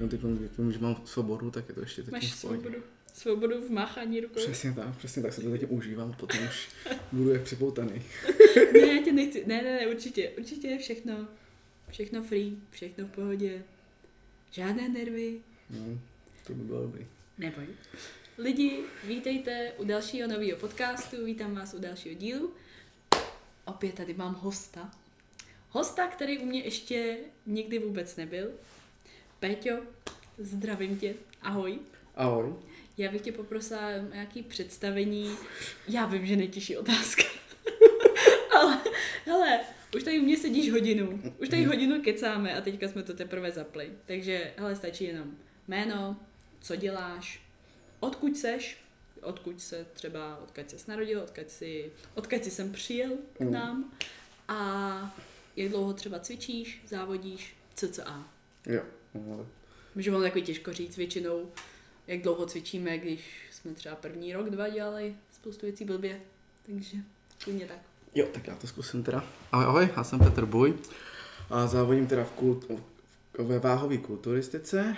No teď tím, že mám svobodu, tak je to ještě teď Máš svobodu. Svobodu v máchání rukou. Přesně tak, přesně tak se to zatím užívám, potom už budu jak připoutaný. ne, já tě nechci, ne, ne, ne, určitě, určitě je všechno, všechno free, všechno v pohodě. Žádné nervy. No, to by bylo dobrý. Neboj. Lidi, vítejte u dalšího nového podcastu, vítám vás u dalšího dílu. Opět tady mám hosta. Hosta, který u mě ještě nikdy vůbec nebyl. Péťo, zdravím tě, ahoj. Ahoj. Já bych tě poprosila o nějaké představení. Já vím, že nejtěžší otázka. Ale, hele, už tady u mě sedíš hodinu. Už tady hodinu kecáme a teďka jsme to teprve zapli. Takže, hele, stačí jenom jméno, co děláš, odkud seš, odkud se třeba, odkud se narodil, odkud si, odkud si sem přijel k Mm. nám a jak dlouho třeba cvičíš, závodíš, cca. Jo. No, Může vám takový těžko říct většinou, jak dlouho cvičíme, když jsme třeba první rok, dva dělali spoustu věcí blbě. Takže klidně tak. Jo, tak já to zkusím teda. Ahoj, ahoj, já jsem Petr Buj a závodím teda v kult, ve váhové kulturistice,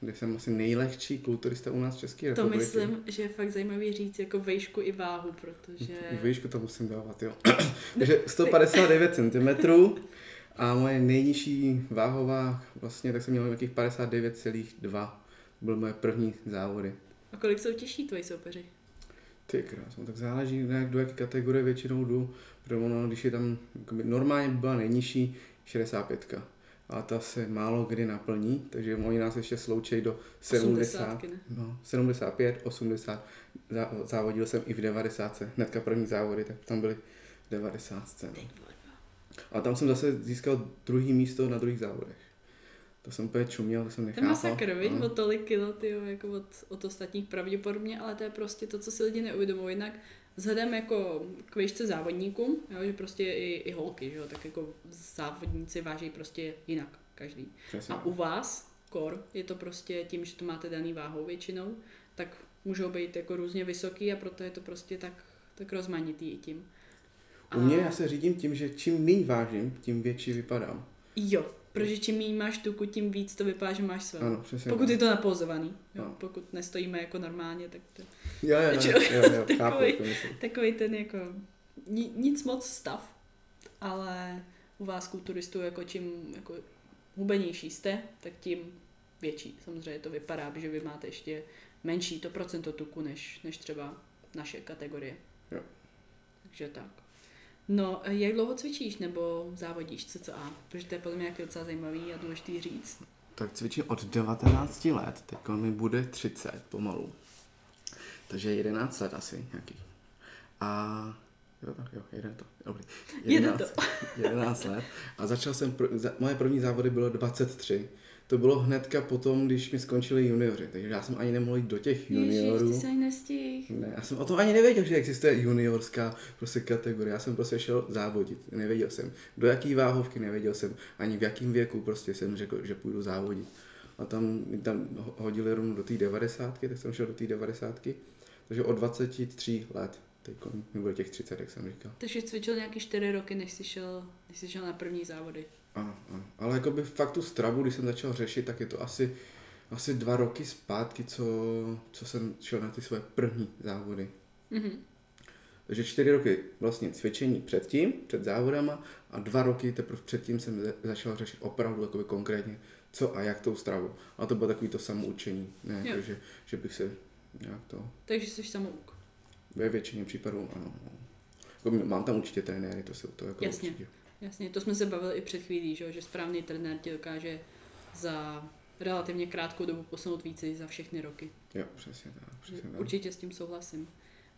kde jsem asi nejlehčí kulturista u nás v České To republiky. myslím, že je fakt zajímavý říct jako vejšku i váhu, protože... Výšku to musím dávat, jo. Takže 159 cm a moje nejnižší váhová, vlastně tak jsem měl nějakých 59,2. To byly moje první závody. A kolik jsou těžší tvoji soupeři? Ty krásno, tak záleží, na jak, do jaké kategorie většinou jdu, protože ono, když je tam, jakoby, normálně by byla nejnižší 65. A ta se málo kdy naplní, takže oni nás ještě sloučejí do 70, 80, ne? no, 75, 80. Zá, závodil jsem i v 90. Hnedka první závody, tak tam byly 90. No. A tam jsem zase získal druhý místo na druhých závodech. To jsem úplně čuměl, to jsem To nechápal. má sakr, víš, o tolik kilo, tyjo, jako od, od ostatních pravděpodobně, ale to je prostě to, co si lidi neuvědomují. Jinak vzhledem jako k výšce závodníkům, jo, že prostě i, i holky, že jo, tak jako závodníci váží prostě jinak, každý. Přesně. A u vás, kor, je to prostě tím, že to máte daný váhou většinou, tak můžou být jako různě vysoký a proto je to prostě tak, tak rozmanitý i tím. U mě já se řídím tím, že čím méně vážím, tím větší vypadám. Jo, protože čím méně máš tuku, tím víc to vypadá, že máš své. Ano, přesně. Pokud tak. je to napozovaný. Jo, No. Pokud nestojíme jako normálně, tak to Jo, jo, jo, jo, jo, chápu, Takový- myslím. takový ten jako ni, nic moc stav, ale u vás kulturistů jako čím jako hubenější jste, tak tím větší. Samozřejmě to vypadá, že vy máte ještě menší to procento tuku než, než třeba naše kategorie. Jo. Takže tak. No, jak dlouho cvičíš nebo závodíš CCA? Protože to je podle mě jako docela zajímavý a důležitý říct. Tak cvičím od 19 let, teď mi bude 30 pomalu. Takže 11 let asi nějaký. A jo, tak jo, jede to. Dobrý. Jede to. 11 let. A začal jsem, pr- za, moje první závody bylo 23. To bylo hnedka potom, když mi skončili junioři, takže já jsem ani nemohl jít do těch juniorů. Ježiš, ty se ani nestihl. Ne, já jsem o tom ani nevěděl, že existuje juniorská prostě kategorie. Já jsem prostě šel závodit. Nevěděl jsem, do jaký váhovky, nevěděl jsem ani v jakém věku prostě jsem řekl, že půjdu závodit. A tam, tam ho- hodili rovnou do té 90, tak jsem šel do té 90. Takže od 23 let, teď mi bude těch 30, jak jsem říkal. Takže cvičil nějaký 4 roky, než jsi šel, než jsi šel na první závody. Ano, ano. Ale jako by fakt tu stravu, když jsem začal řešit, tak je to asi, asi dva roky zpátky, co, co jsem šel na ty své první závody. Mhm. Takže čtyři roky vlastně cvičení předtím, před závodama a dva roky teprve předtím jsem začal řešit opravdu jakoby konkrétně, co a jak tou stravu. A to bylo takový to samoučení, ne jako, že, že bych se nějak to, Takže jsi samouk. ve většině případů ano. no. Jako mám tam určitě trenéry, to jsou to jako Jasně. určitě. Jasně, to jsme se bavili i před chvílí, že, že správný trenér ti dokáže za relativně krátkou dobu posunout více než za všechny roky. Jo, přesně tak, přesně tak. Určitě s tím souhlasím.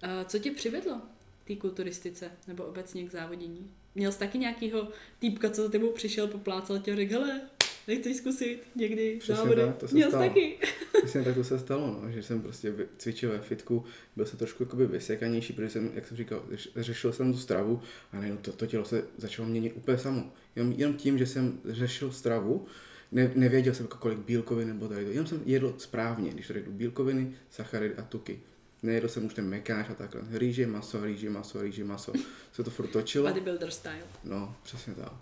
A co tě přivedlo té kulturistice nebo obecně k závodění? Měl jsi taky nějakýho týpka, co za tebou přišel, poplácal tě a řekl, hele, nechceš zkusit někdy Přesně závody? tak, to se Měl stalo. taky. Přesně tak to se stalo, no, že jsem prostě cvičil ve fitku, byl jsem trošku jakoby vysekanější, protože jsem, jak jsem říkal, řešil jsem tu stravu a najednou to, to tělo se začalo měnit úplně samo. Jenom, jenom tím, že jsem řešil stravu, ne, nevěděl jsem, jako kolik bílkovin nebo tady to. Jenom jsem jedl správně, když to řeknu bílkoviny, sacharidy a tuky. Nejedl jsem už ten mekáč a takhle. Rýže, maso, rýže, maso, rýže, maso. Se to furt točilo. Bodybuilder style. No, přesně tak.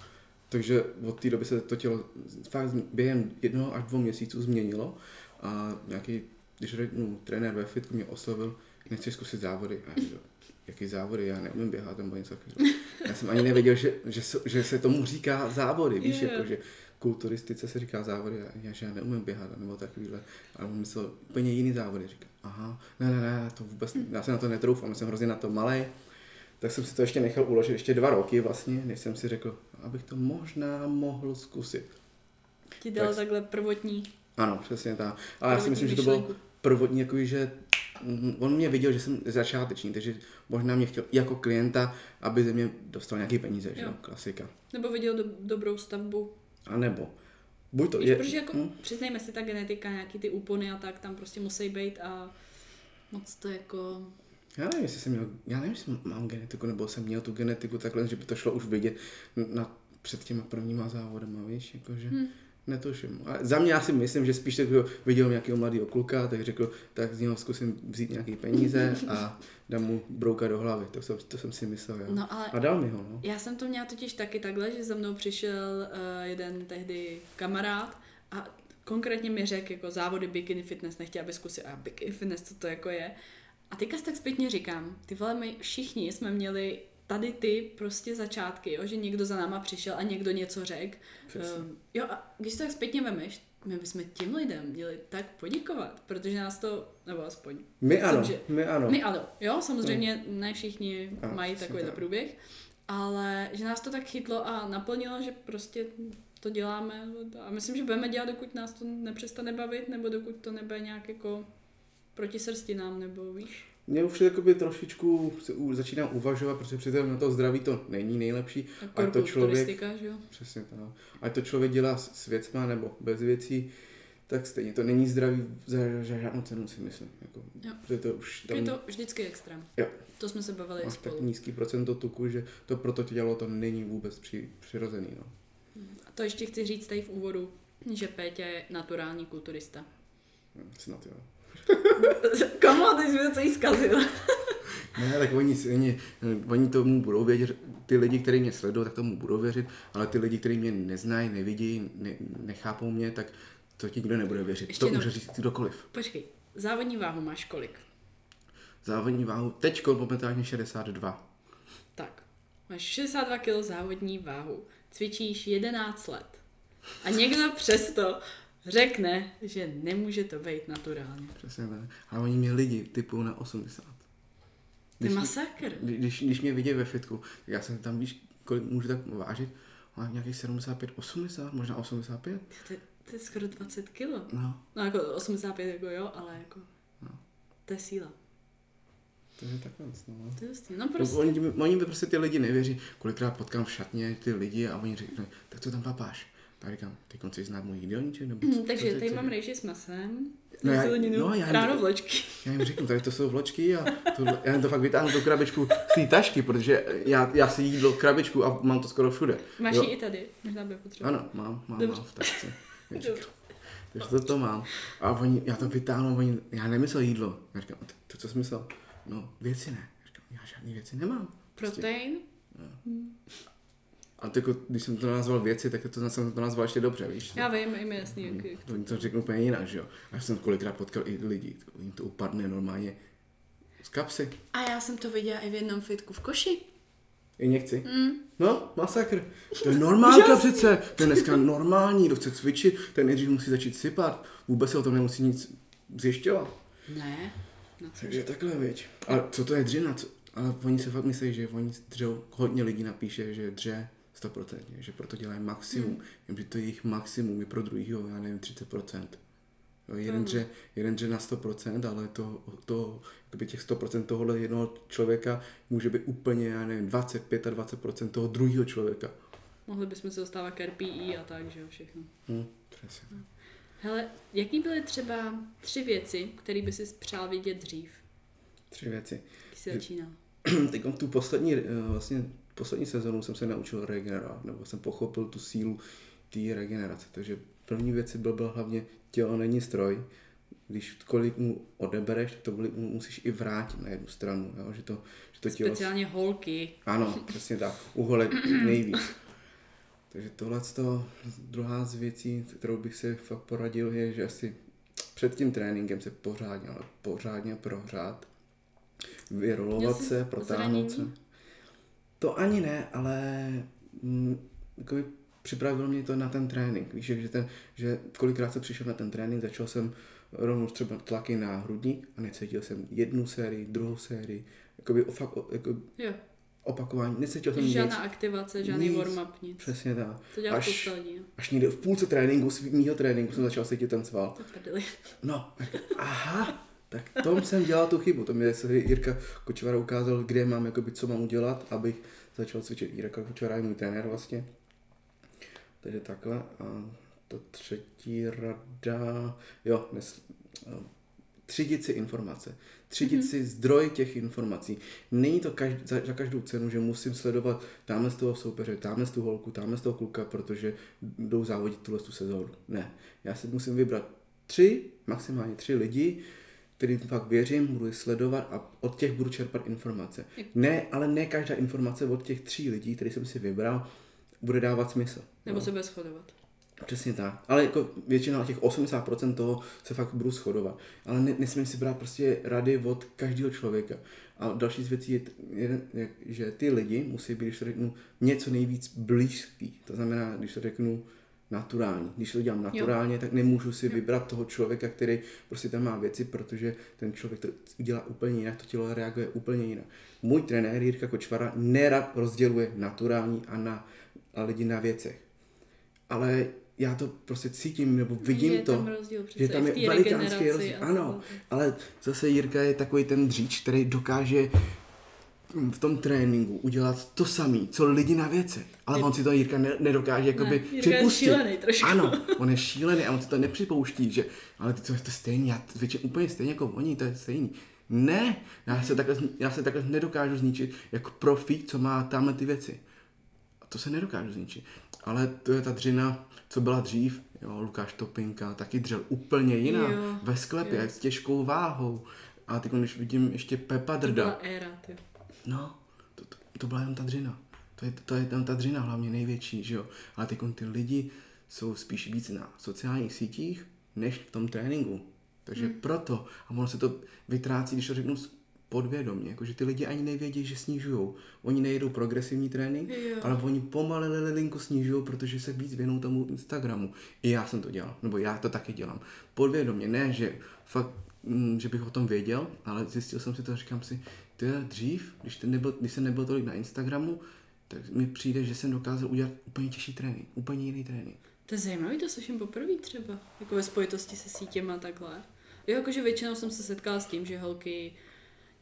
Takže od té doby se to tělo fakt během jednoho až dvou měsíců změnilo a nějaký, když řeknu, trenér ve fitku mě oslovil, nechci zkusit závody. A já jaký závody, já neumím běhat nebo něco takového. Já jsem ani nevěděl, že, že, se- že se tomu říká závody, víš, jo. jako, že kulturistice se říká závody já, že já neumím běhat nebo takovýhle. A on myslel úplně jiný závody. Říká, aha, ne, ne, ne, to vůbec, já se na to netroufám, jsem hrozně na to malý. Tak jsem si to ještě nechal uložit ještě dva roky vlastně, než jsem si řekl, abych to možná mohl zkusit. Ti dal Tak- takhle prvotní. Ano, přesně tak. Ale já si myslím, že to bylo myšlenku. prvotní, jako že mm, on mě viděl, že jsem začáteční, takže možná mě chtěl jako klienta, aby ze mě dostal nějaký peníze, že jo, Jo. klasika. Nebo viděl do, dobrou stavbu. A nebo, buď to Víš, je, protože jako, hm, přiznejme si, ta genetika, nějaký ty úpony a tak, tam prostě musí být a moc to jako... já nevím, jestli jsem měl, já nevím, jestli mám genetiku, nebo jsem měl tu genetiku takhle, že by to šlo už vidět na, před těma prvníma závodama, víš, jakože. Hm. Netuším. Ale za mě já si myslím, že spíš tak viděl nějakého mladého kluka, tak řekl, tak z něho zkusím vzít nějaký peníze a dám mu brouka do hlavy. To jsem, to jsem si myslel. No ale A dal mi ho, no. Já jsem to měla totiž taky takhle, že za mnou přišel uh, jeden tehdy kamarád a konkrétně mi řekl jako závody bikini fitness, nechtěl, aby zkusil a bikini fitness, co to jako je. A teďka si tak zpětně říkám, ty vole, my všichni jsme měli tady ty prostě začátky, jo, že někdo za náma přišel a někdo něco řekl. Přesně. Um, jo a když to tak zpětně vemeš, my bychom těm lidem měli tak poděkovat, protože nás to, nebo aspoň My myslím, ano, že- my ano. my ano, jo, samozřejmě ne všichni Ano, mají takovýhle tak. průběh, ale že nás to tak chytlo a naplnilo, že prostě to děláme a myslím, že budeme dělat, dokud nás to nepřestane bavit, nebo dokud to nebude nějak jako proti srsti nám, nebo víš. Mě už jakoby trošičku začínám uvažovat, protože přitom na to zdraví to není nejlepší. A to člověk, že jo. přesně tak. Ať to člověk dělá s, věcma nebo bez věcí, tak stejně to není zdravý za, za žádnou cenu si myslím. Jako, Jo. to už Je tam to vždycky extrém. Jo. To jsme se bavili máš tak spolu. nízký procento tuku, že to pro to tělo to není vůbec při, přirozený. No. A to ještě chci říct tady v úvodu, že Pétě je naturální kulturista. Hm, Snad jo. Komu, teď jsi to celý zkazil. Ne, tak oni, oni, oni tomu budou věřit, ty lidi, kteří mě sledují, tak tomu budou věřit, ale ty lidi, kteří mě neznají, nevidí, ne, nechápou mě, tak to ti nikdo nebude věřit. Ještě to může říct kdokoliv. Počkej, závodní váhu máš kolik? Závodní váhu, teďko momentálně 62. Tak, máš 62 kg závodní váhu, cvičíš 11 let a někdo přesto řekne, že nemůže to být naturálně. Přesně tak. Ale oni mě lidi typu na 80. To je masakr. Když, když, když mě vidí ve fitku, tak já jsem tam, víš, kolik můžu tak vážit? Mám nějakých 75, 80, možná 85. To, je- to je skoro 20 kg. No, No jako 85 jako jo, ale jako No. to je síla. to je takhle. No. To je hustý. No Prostě. prostě. Oni, mi- oni mi prostě ty lidi nevěří. Kolikrát potkám v šatně ty lidi a oni řeknou, tak co tam papáš? A já říkám, ty konci znát můj jídelníček? Nebo co, Hm, takže co tady mám rejži s masem, No já- no já- ráno vlečky. Já jim řeknu, tady to jsou vločky a tohle, já jim to fakt vytáhnu tu krabičku z té tašky, protože já, já si jídlo krabičku a mám to skoro všude. Máš ji i tady, možná by potřeba. Ano, mám, mám, Dobře. mám v tašce. Takže to, to mám. A oni, já to vytáhnu, oni, já nemyslel jídlo. Já říkám, to, to co jsi myslel? No, věci ne. Já říkám, já žádný věci nemám. Prostě. Protein? A jako, když jsem to nazval věci, tak to jsem to nazval ještě dobře, víš? Já vím, jim je jasný, jak, jak To oni to řeknou úplně jinak, že jo. A já jsem kolikrát potkal i lidi, to, jim to upadne normálně z kapsy. A já jsem to viděla i v jednom fitku v koši. Injekci. Mm. No, masakr. To je normálka přece. To je dneska normální, kdo chce cvičit, ten nejdřív musí začít sypat. Vůbec se o tom nemusí nic zjišťovat. Ne. No? Takže takhle, viď. Ale co to je dřina? Co? Ale oni se fakt myslí, že oni dřou, hodně lidí napíše, že dře 100%, že proto dělají maximum. Hmm. Jenže to je jejich maximum, je pro druhýho, já nevím, 30%. Jo, jeden, Hmm. dře, jeden dře na 100%, ale to, to kdyby těch 100% tohohle jednoho člověka může být úplně, já nevím, 25 a 20% toho druhého člověka. Mohli bychom se dostávat k RPI a tak, že jo, všechno. Hm, přesně. Hele, jaký byly třeba tři věci, které by si přál vidět dřív, Tři věci. když jsi začínal? Teď tu poslední, eh, vlastně poslední sezonu jsem se naučil regenerovat, nebo jsem pochopil tu sílu té regenerace. Takže první věc byl, byl hlavně tělo není stroj. Když kolik mu odebereš, tak to mu musíš i vrátit na jednu stranu. Jo? Že, to, že to tělo... Speciálně holky. Ano, přesně tak. Uholek nejvíc. Takže tohle to, druhá z věcí, kterou bych si fakt poradil, je, že asi před tím tréninkem se pořádně, ale pořádně prohřát, vyrolovat se, protáhnout se. To ani ne, ale mm, jakoby připravilo mě to na ten trénink. Víš, že, ten, že kolikrát jsem přišel na ten trénink, začal jsem rovnou třeba tlaky na hrudník a necítil jsem jednu sérii, druhou sérii, jakoby, fakt, jako, Jo. opakování, necítil jsem nic. Žádná aktivace, žádný Nic. warm-up, nic. Přesně tak. To dělá Až-. Až někde v půlce tréninku, svýho tréninku jsem začal cítit ten sval. No, aha, tak tom jsem dělal tu chybu. To mě se Jirka Kočvara ukázal, kde mám, jakoby, co mám udělat, abych začal cvičit. Jirka Kočvara je můj trenér vlastně. Takže takhle. A to třetí rada, jo, nes, třídit si informace. Třídit mm-hmm. si zdroj těch informací. Není to každý, za, za každou cenu, že musím sledovat tamhle z toho soupeře, tamhle z tu holku, tamhle z toho kluka, protože jdou závodit tuhle tu sezónu. Ne. Já si musím vybrat tři, maximálně tři lidi, kterým fakt věřím, budu je sledovat a od těch budu čerpat informace. Ne, ale ne každá informace od těch tří lidí, který jsem si vybral, bude dávat smysl. Nebo jo. se bude shodovat. Přesně tak. Ale jako většina těch 80% toho se fakt budu shodovat. Ale ne, nesmím si brát prostě rady od každého člověka. A další z věcí je, jeden, že ty lidi musí být, když to řeknu, něco nejvíc blízký. To znamená, když to řeknu, naturální. Když to dělám naturálně, jo. tak nemůžu si Jo. vybrat toho člověka, který prostě tam má věci, protože ten člověk to udělá úplně jinak, to tělo reaguje úplně jinak. Můj trenér Jirka Kočvara nerad rozděluje naturální a, na, a lidi na věcech. Ale já to prostě cítím, nebo vidím je to. tam rozdíl přece, že tam je velikánský rozdíl. Ano, ale zase Jirka je takový ten dříč, který dokáže v tom tréninku udělat to samé, co lidi na věcech. Ale Je- on si to Jirka ne, nedokáže jakoby Jirka je připustit. šílený trošku. Ano, on je šílený a on si to nepřipouští, že ale ty to je to stejný, já cvičím úplně stejně jako oni, to je stejný. Ne, já se takhle, já se takhle nedokážu zničit jako profík, co má tamhle ty věci. A to se nedokážu zničit. Ale to je ta dřina, co byla dřív, jo, Lukáš Topinka, taky dřel úplně jiná, Jo, ve sklepě, jo. s těžkou váhou. A teď, když vidím ještě Pepa To Drda, byla éra, ty. No, to, to, to byla jenom ta dřina. To je, to je tam ta dřina hlavně největší, že jo. Ale teď ty lidi jsou spíš víc na sociálních sítích, než v tom tréninku. Takže hmm. proto, a ono se to vytrácí, když to řeknu podvědomě, jakože ty lidi ani nevědí, že snižují. Oni nejedou progresivní trénink, Jo. ale oni pomalu lilinku snižují, protože se víc věnou tomu Instagramu. I já jsem to dělal, nebo já to taky dělám. Podvědomě, ne, že fakt, mm, že bych o tom věděl, ale zjistil jsem si to a říkám si, je dřív, když, ten nebyl, když jsem nebyl tolik na Instagramu, tak mi přijde, že jsem dokázal udělat úplně těžší trénink, úplně jiný trénink. To je zajímavý, to slyším poprvé třeba, jako ve spojitosti se sítěma a takhle. Jo, jakože většinou jsem se setkala s tím, že holky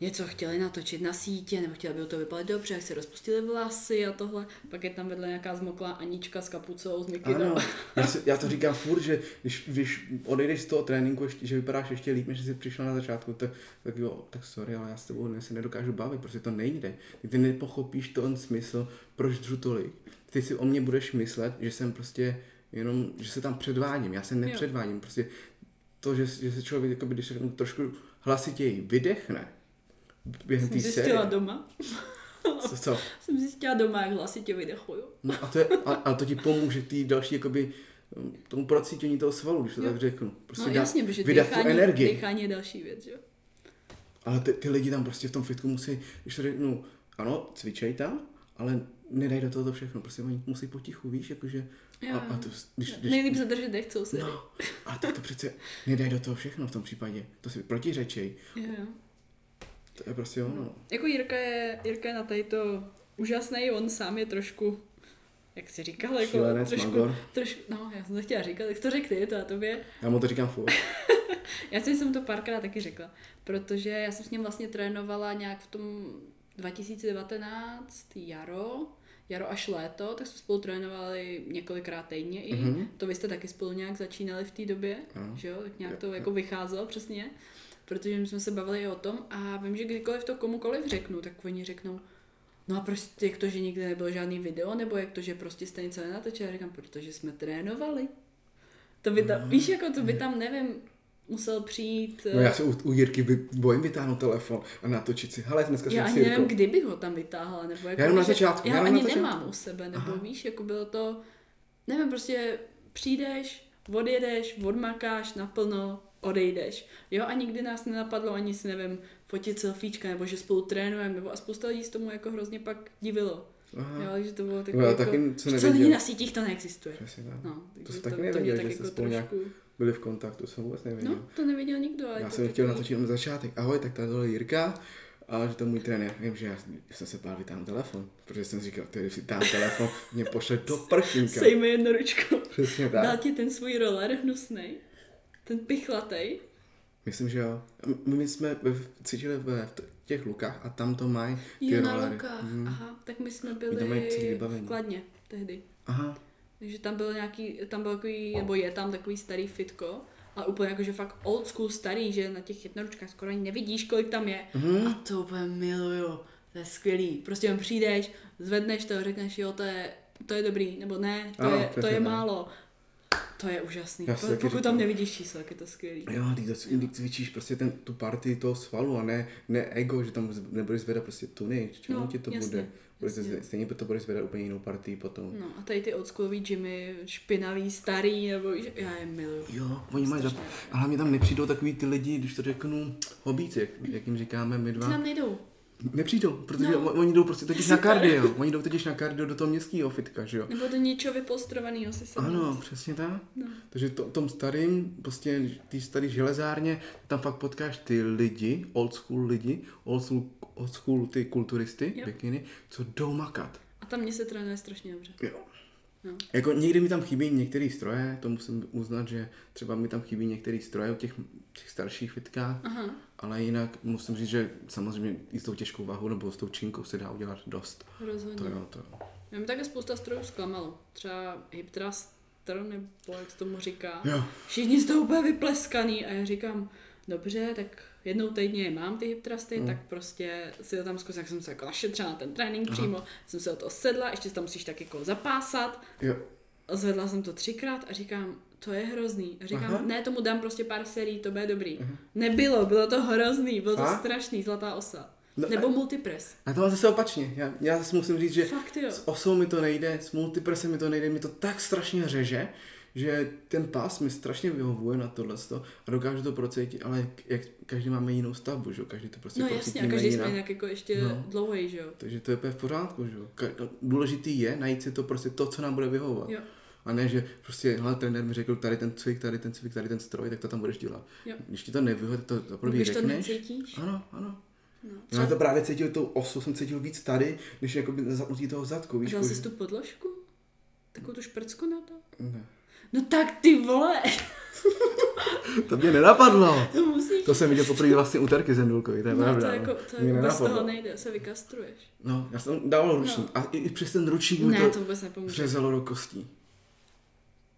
něco chtěli natočit na sítě, nebo chtěli, aby to vypadalo dobře, jak si rozpustili vlasy a tohle. Pak je tam vedle nějaká zmoklá Anička s kapucou, s. Ano, já, si, já to říkám furt, že když, když odejdeš z toho tréninku, ještě, že vypadáš ještě líp, než jsi přišla na začátku, tak, tak jo, tak sorry, ale já s tebou se nedokážu bavit, prostě to nejde. Ty, ty nepochopíš ten smysl, proč dřu tolik. Ty si o mě budeš myslet, že jsem prostě jenom, že se tam předvádím, já se nepředvádím, prostě to, že, že se člověk, jakoby, když se trošku hlasitěji vydechne, během Jsem té série. doma. Co, co? Jsem zjistila doma, jak hlasitě vydechuju. No a to, je, a, a to ti pomůže ty další jakoby um, tomu procítění toho svalu, když to Jo. tak řeknu. Prostě No dá- jasně, protože vydat tu dechání, energii. dechání je další věc, jo. Ale ty, ty lidi tam prostě v tom fitku musí, když to řeknu, ano, cvičej tam, ale nedaj do toho to všechno, prostě oni musí potichu, víš, jakože, a, a to, když, když, Nejlíp zadržet dech celou sérii. no, a tak to přece nedaj do toho všechno v tom případě, to si protiřečej, Jo, jo. To je prostě ono. Jako Jirka je, Jirka je na tady to úžasný, on sám je trošku, jak jsi říkal, jako Šílenec, trošku, trošku, no já jsem to chtěla říkat, tak to řekli, to a tobě. Já mu to říkám furt. Já si jsem to párkrát taky řekla, protože já jsem s ním vlastně trénovala nějak v tom 2019 jaro, jaro až léto, tak jsme spolu trénovali několikrát týdně i. Mhm. To vy jste taky spolu nějak začínali v té době, Ano. že jo, tak nějak to jako vycházelo přesně, protože my jsme se bavili i o tom a vím, že kdykoliv to komukoliv řeknu, tak oni řeknou, No a prostě jak to, že nikdy nebylo žádný video, nebo jak to, že prostě jste něco nenatočili? Já říkám, protože jsme trénovali. To by tam, víš, jako to by tam, nevím, musel přijít... No eh, já se u, u Jirky vy, bojím vytáhnout telefon a natočit si, hele, dneska já ani nevím, Jirkou. kdy bych ho tam vytáhla, nebo jako, Já jenom na začátku, já já na ani začátku. nemám u sebe, nebo Aha. víš, jako bylo to, nevím, prostě přijdeš, odjedeš, odmakáš naplno, odejdeš. Jo, a nikdy nás nenapadlo ani si, nevím, fotit selfiečka, nebo že spolu trénujeme, nebo a spousta lidí z tomu jako hrozně pak divilo. Aha. Jo, takže to bylo No, takové jako, taky co nevěděl. lidi na sítích to neexistuje. Přesně tak. No, To jsem taky to nevěděl, tak že jako jste spolu nějak byli v kontaktu, jsem vůbec nevěděl. No, to nevěděl nikdo. ale Já jsem chtěl takový- natočit na začátek. Ahoj, tak tady je Jirka. A že to je můj trenér. Vím, že já, jsem se bál vytáhnout telefon, protože jsem říkal, ty si tam telefon, mě pošle do prchinka. Sejme jedno ručko. Přesně Dal tak. ti ten svůj roller hnusnej, ten pichlatej. Myslím, že jo. My, my jsme cvičili ve v těch lukách a tam to mají ty Jo, na. Lukách. Mhm. Aha, tak my jsme byli vybavení. v Kladně tehdy. Aha. Takže tam byl nějaký, tam byl takový, nebo je tam takový starý fitko, ale úplně jakože fakt old school starý, že na těch jednoručkách skoro ani nevidíš, kolik tam je. Mhm. A to úplně miluju, to je skvělý. Prostě jen přijdeš, zvedneš to, řekneš, jo, to je, to je dobrý, nebo ne, to, Ano, je, to je málo. To je úžasný. Já si Pokud říkám. tam nevidíš číslo, jak je to skvělý. Jo, ty, to, ty cvičíš prostě ten, tu partii toho svalu a ne, ne ego, že tam nebudeš zvedat prostě tuny, čemu No, ti to jasně, bude. Budeš jasně. stejně to budeš zvedat úplně jinou partii potom. No a tady ty oldschoolový gymy, špinavý, starý, nebo já je miluju. Jo, oni mají, za... Strašně. a hlavně tam nepřijdou takový ty lidi, když to řeknu, hobíci, jak, jim říkáme my Ty dva. nám nejdou. Nepřijdou, protože No. oni jdou prostě totiž na kardio. Oni jdou totiž na kardio do toho městského fitka, že jo. Nebo do něčeho vypolstrovaného si sednout. Ano, přesně tak. No. Takže to, tom starým, prostě ty starý železárně, tam fakt potkáš ty lidi, old school lidi, old school, old school ty kulturisty, Jo. bikiny, co jdou makat. A tam mě se trénuje strašně dobře. Jo. No. Jako někdy mi tam chybí některé stroje, to musím uznat, že třeba mi tam chybí některé stroje u těch, těch starších fitkách, Aha. ale jinak musím říct, že samozřejmě i s tou těžkou váhou nebo s tou činkou se dá udělat dost. Rozhodně. To jo, to jo. Já mi také spousta strojů zklamalo. Třeba hip thruster, nebo jak se tomu říká. Jo. Všichni z toho úplně vypleskaný a já říkám, dobře, tak jednou týdně je mám ty hip thrusty, Mm. tak prostě si to tam zkusím, jak jsem se jako našetřila na ten trénink přímo, jsem se o to sedla, ještě tam musíš tak jako zapásat. Jo. Zvedla jsem to třikrát a říkám, to je hrozný. A říkám, Aha. ne, tomu dám prostě pár sérií, to bude dobrý. Nebylo, bylo to hrozný, bylo to Fakt? strašný, zlatá osa. No Nebo multipress. A to zase opačně. Já, já zase musím říct, že Fakt jo. s osou mi to nejde, s multipresem mi to nejde, mi to tak strašně řeže, že ten pás mi strašně vyhovuje na tohle a dokážu to procítit, ale jak každý máme jinou stavbu, že jo, každý to prostě No jasně, a každý jinak. jsme jinak jako ještě No. dlouhej, že jo. Takže to je v pořádku, že jo. Ka- no, Důležitý je najít si to prostě to, co nám bude vyhovovat. Jo. A ne, že prostě, hele, trenér mi řekl tady ten cvik, tady ten cvik, tady ten stroj, tak to tam budeš dělat. Jo. Když ti to nevyhovuje, to prvý Když to řekneš. necítíš. Ano, ano. No. Já Třeba to právě cítil tou osu, jsem cítil víc tady, než jako by zapnutí toho zadku, víš? dal jako, jsi že- tu podložku? Takovou tu šprcku na to? Ne. No tak ty vole, To mě nenapadlo. to musíš. To jsem viděl poprvé vlastně u Terky Zendulkovi, to je no, pravda. to jako, no. to Mě jako bez toho nejde, se vykastruješ. No, já jsem dával ručník a i, i přes ten ručník Ne, to, to vůbec nepomůže. řezalo do kostí.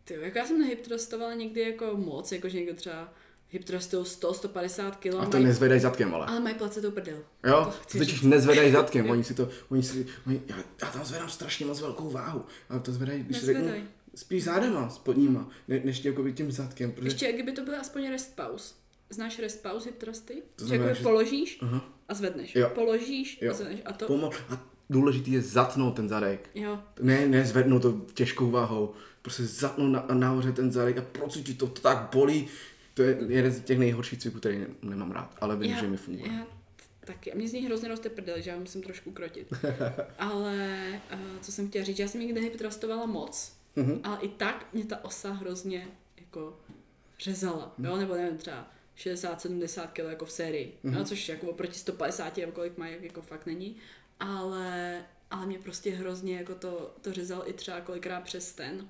Ty, jako já jsem nehyptrostovala někdy jako moc, jakože někdo třeba hyptrostují 100, 150 kg. A to nezvedají zadkem, ale. Ale mají placetou prdel. Jo, to to totiž nezvedají zadkem, oni si to, oni si, oni, já, já tam zvedám strašně moc velkou váhu, ale to zvedají, když si řeknu, Nezvedaj. Spíš zádama, spodníma, ne, než jako by tím zadkem, protože, Ještě kdyby to byl aspoň rest pause. Znáš rest pause hip thrusty? To znamená, že- položíš aha, a zvedneš. Jo. Položíš Jo. a zvedneš. A to, pomal, a důležitý je zatnout ten zadek, jo, ne, ne zvednout to těžkou váhou, prostě zatnout na, nahoře ten zadek a procítit to, to tak bolí, to je jeden z těch nejhorších cviků, který ne, nemám rád, ale vím, že mi funguje. Já taky. A mě z ní hrozně roste prdel, že já musím trošku krotit. Ale uh, co jsem chtěla říct, já jsem nikdy nehyptrostovala moc, Mhm. ale i tak mě ta osa hrozně jako řezala, jo, nebo nevím, třeba 60-70 kg jako v sérii, Mhm. jo, což jako oproti 150 nebo kolik mají, jako fakt není, ale, ale mě prostě hrozně jako to, to řezal i třeba kolikrát přes ten,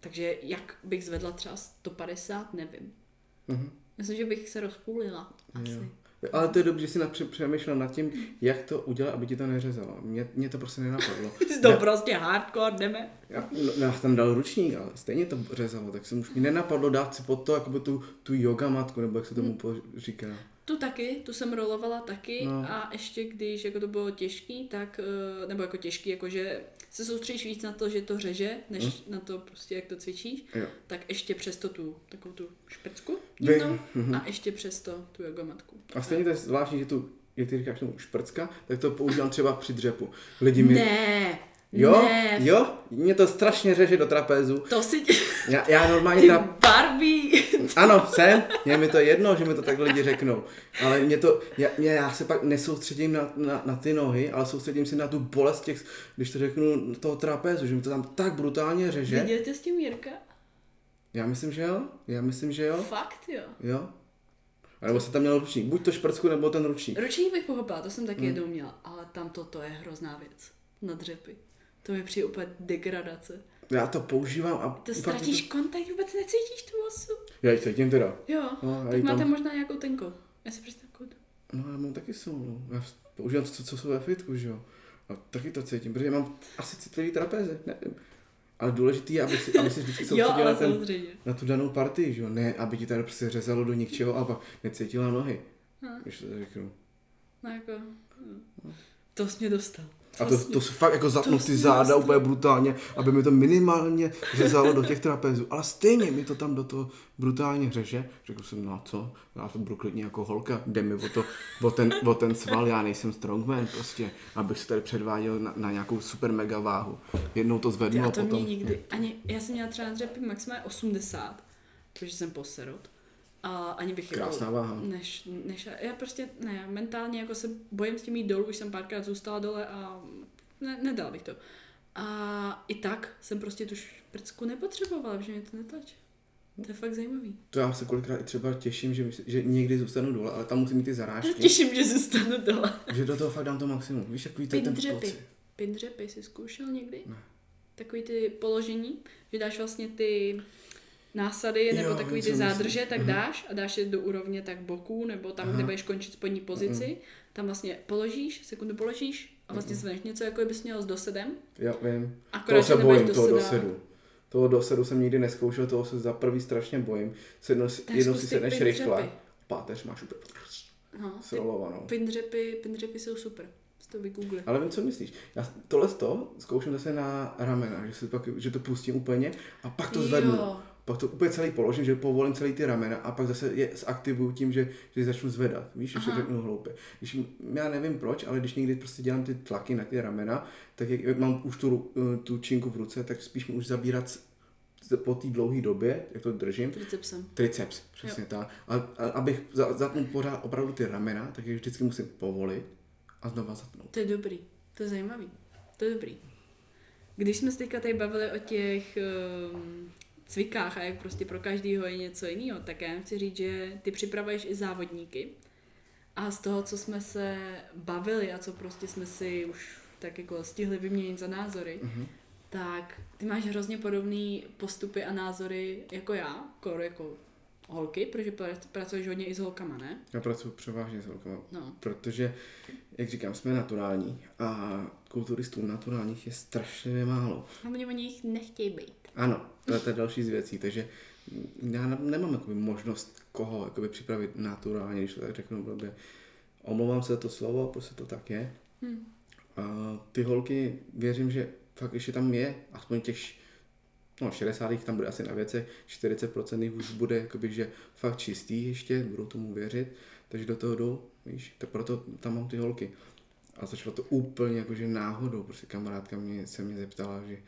takže jak bych zvedla třeba 150, nevím. Mhm. Myslím, že bych se rozpůlila. Asi. Jo. Ale to je dobře, že jsi napře- přemýšlel nad tím, jak to udělat, aby ti to neřezalo. Mě, mě to prostě nenapadlo. Jsi to prostě hardcore, jdeme. Já, no, já jsem tam dal ručník, ale stejně to řezalo, tak jsem už mi nenapadlo dát si pod to jakoby tu, tu yoga matku, nebo jak se tomu po, říká. Tu taky, tu jsem rolovala taky No. a ještě když jako to bylo těžký, tak, eh, nebo jako těžký, jakože se soustředíš víc na to, že to řeže, než Hm. na to prostě, jak to cvičíš, Jo. tak ještě přesto tu, takovou tu šprcku divnou mhm. a ještě přesto tu jogomatku. A stejně to je zvláštní, že tu, jak ty říkáš tomu šprcka, tak to používám třeba při dřepu. Lidi mi... Ne, Jo, Ne. jo, mě to strašně řeže do trapézu. To si... Já, já normálně Ty ta... Barbie. Ano, jsem, je mi to jedno, že mi to takhle lidi řeknou. Ale mě to, já, mě, já se pak nesoustředím na, na, na, ty nohy, ale soustředím si na tu bolest těch, když to řeknu, toho trapézu, že mi to tam tak brutálně řeže. Viděl jsi s tím Jirka? Já myslím, že jo, já myslím, že jo, Fakt jo. jo. A nebo se tam měl ručník, buď to šprcku, nebo ten ručník. Ručník bych pochopila, to jsem taky jednou měla, ale tam toto je hrozná věc. Na dřepy. To mi přijde úplně degradace. Já to používám a... To ztratíš kontakt, vůbec necítíš tu osu. Já ji cítím teda. Jo, No, tak máte tam- možná nějakou tenkou. Já si představu takovou. No já mám taky silnou. Já používám to, co jsou ve fitku, že jo. A taky to cítím, protože mám asi citlivý trapéze, nevím. Ale důležitý je, aby si, aby si vždycky soustředila na, ten, na tu danou partii, že jo. Ne, aby ti tady prostě řezalo do ničeho a pak necítila nohy. Hm. Když to řeknu. No jako, hm. to jsi mě dostal. A to, to se fakt jako zapnu to ty záda úplně brutálně, aby mi to minimálně řezalo do těch trapézů. Ale stejně mi to tam do toho brutálně řeže. Řekl jsem, no a co? Já to budu klidně jako holka, jde mi o, to, o, ten, o ten sval, já nejsem strongman prostě, abych se tady předváděl na, na nějakou super mega váhu. Jednou to zvednu a a to potom... mě nikdy, ani, já jsem měla třeba na dřepy maximálně 80, protože jsem poserot. A ani bych Krásná jako, váha. Než, než, já prostě, ne, mentálně jako se bojím s tím jít dolů, už jsem párkrát zůstala dole a ne, nedal bych to. A i tak jsem prostě tu šprcku nepotřebovala, protože mě to netlačí. To je fakt zajímavý. To já se kolikrát i třeba těším, že, že někdy zůstanu dole, ale tam musím mít ty Já zarážky, těším, že zůstanu dole. že do toho fakt dám to maximum. Víš, takový ten, ten Pindřepy. pocit. Pindřepy jsi zkoušel někdy? Ne. Takový ty položení, že dáš vlastně ty násady Jo, nebo takový vím, ty zádrže, myslíš. tak Mhm. dáš a dáš je do úrovně tak boku nebo tam, Aha. kde budeš končit spodní pozici. Tam vlastně položíš, sekundu položíš a vlastně zvedneš něco, jako bys měl s dosedem. Jo, vím. Akorát, Toho se bojím, toho doseda. dosedu. Toho dosedu jsem nikdy neskoušel, toho se za prvý strašně bojím. Sedno, jednou si sedneš rychle, páteř máš úplně No, ty srolovanou. pindřepy, pindřepy jsou super. To vygoogli. Ale vím, co myslíš. Já tohle to zkouším zase na ramena, že, si pak, že to pustím úplně a pak to zvednu. Jo. Pak to úplně celý položím, že povolím celý ty ramena a pak zase je zaktivuju tím, že, že začnu zvedat. Víš, že řeknu hloupě. Když, já nevím proč, ale když někdy prostě dělám ty tlaky na ty ramena, tak jak, mám už tu, ru- tu činku v ruce, tak spíš mi už zabírat po té dlouhé době, jak to držím, Tricepsem. triceps, přesně tak. A, a, abych za- zatnul pořád opravdu ty ramena, tak je vždycky musím povolit a znova zatnout. To je dobrý, to je zajímavý, to je dobrý. Když jsme se teďka tady bavili o těch um, cvikách a jak prostě pro každýho je něco jiného, tak já chci říct, že ty připravuješ i závodníky a z toho, co jsme se bavili a co prostě jsme si už tak jako stihli vyměnit za názory, Mhm. tak ty máš hrozně podobné postupy a názory jako já, kor jako holky, protože pra- pracuješ hodně i s holkama, ne? Já pracuji převážně s holkama, No. protože, jak říkám, jsme naturální a kulturistů naturálních je strašně málo. A oni o nich nechtějí být. Ano, to je ta další z věcí, takže já ne- nemám jakoby, možnost koho jakoby, připravit naturálně, když to tak řeknu blbě. Omlouvám se za to slovo, prostě to tak je. Hm. A ty holky, věřím, že fakt ještě tam je, aspoň těch no 60. tam bude asi na věcech, 40% jich už bude jakoby, že fakt čistý ještě, budou tomu věřit, takže do toho jdou, víš, tak proto tam mám ty holky. A začalo to úplně jakože náhodou, prostě kamarádka mě, se mě zeptala, že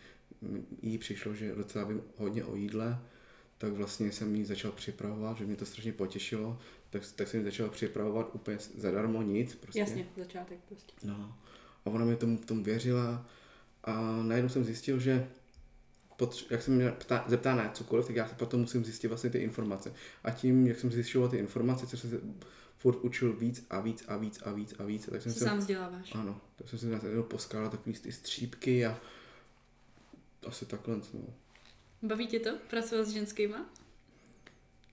jí přišlo, že docela vím hodně o jídle, tak vlastně jsem jí začal připravovat, že mě to strašně potěšilo, tak, tak jsem jí začal připravovat úplně zadarmo nic. Prostě. Jasně, začátek prostě. No. A ona mi tomu, tomu věřila a najednou jsem zjistil, že potř- jak jsem mě ptá, zeptá na cokoliv, tak já se potom musím zjistit vlastně ty informace. A tím, jak jsem zjišťoval ty informace, co jsem se furt učil víc a víc a víc a víc a víc, tak jsem Se se, sám vzděláváš. ano, tak jsem se najednou poskálal takový ty střípky a asi takhle, no. Baví tě to, pracovat s ženskýma?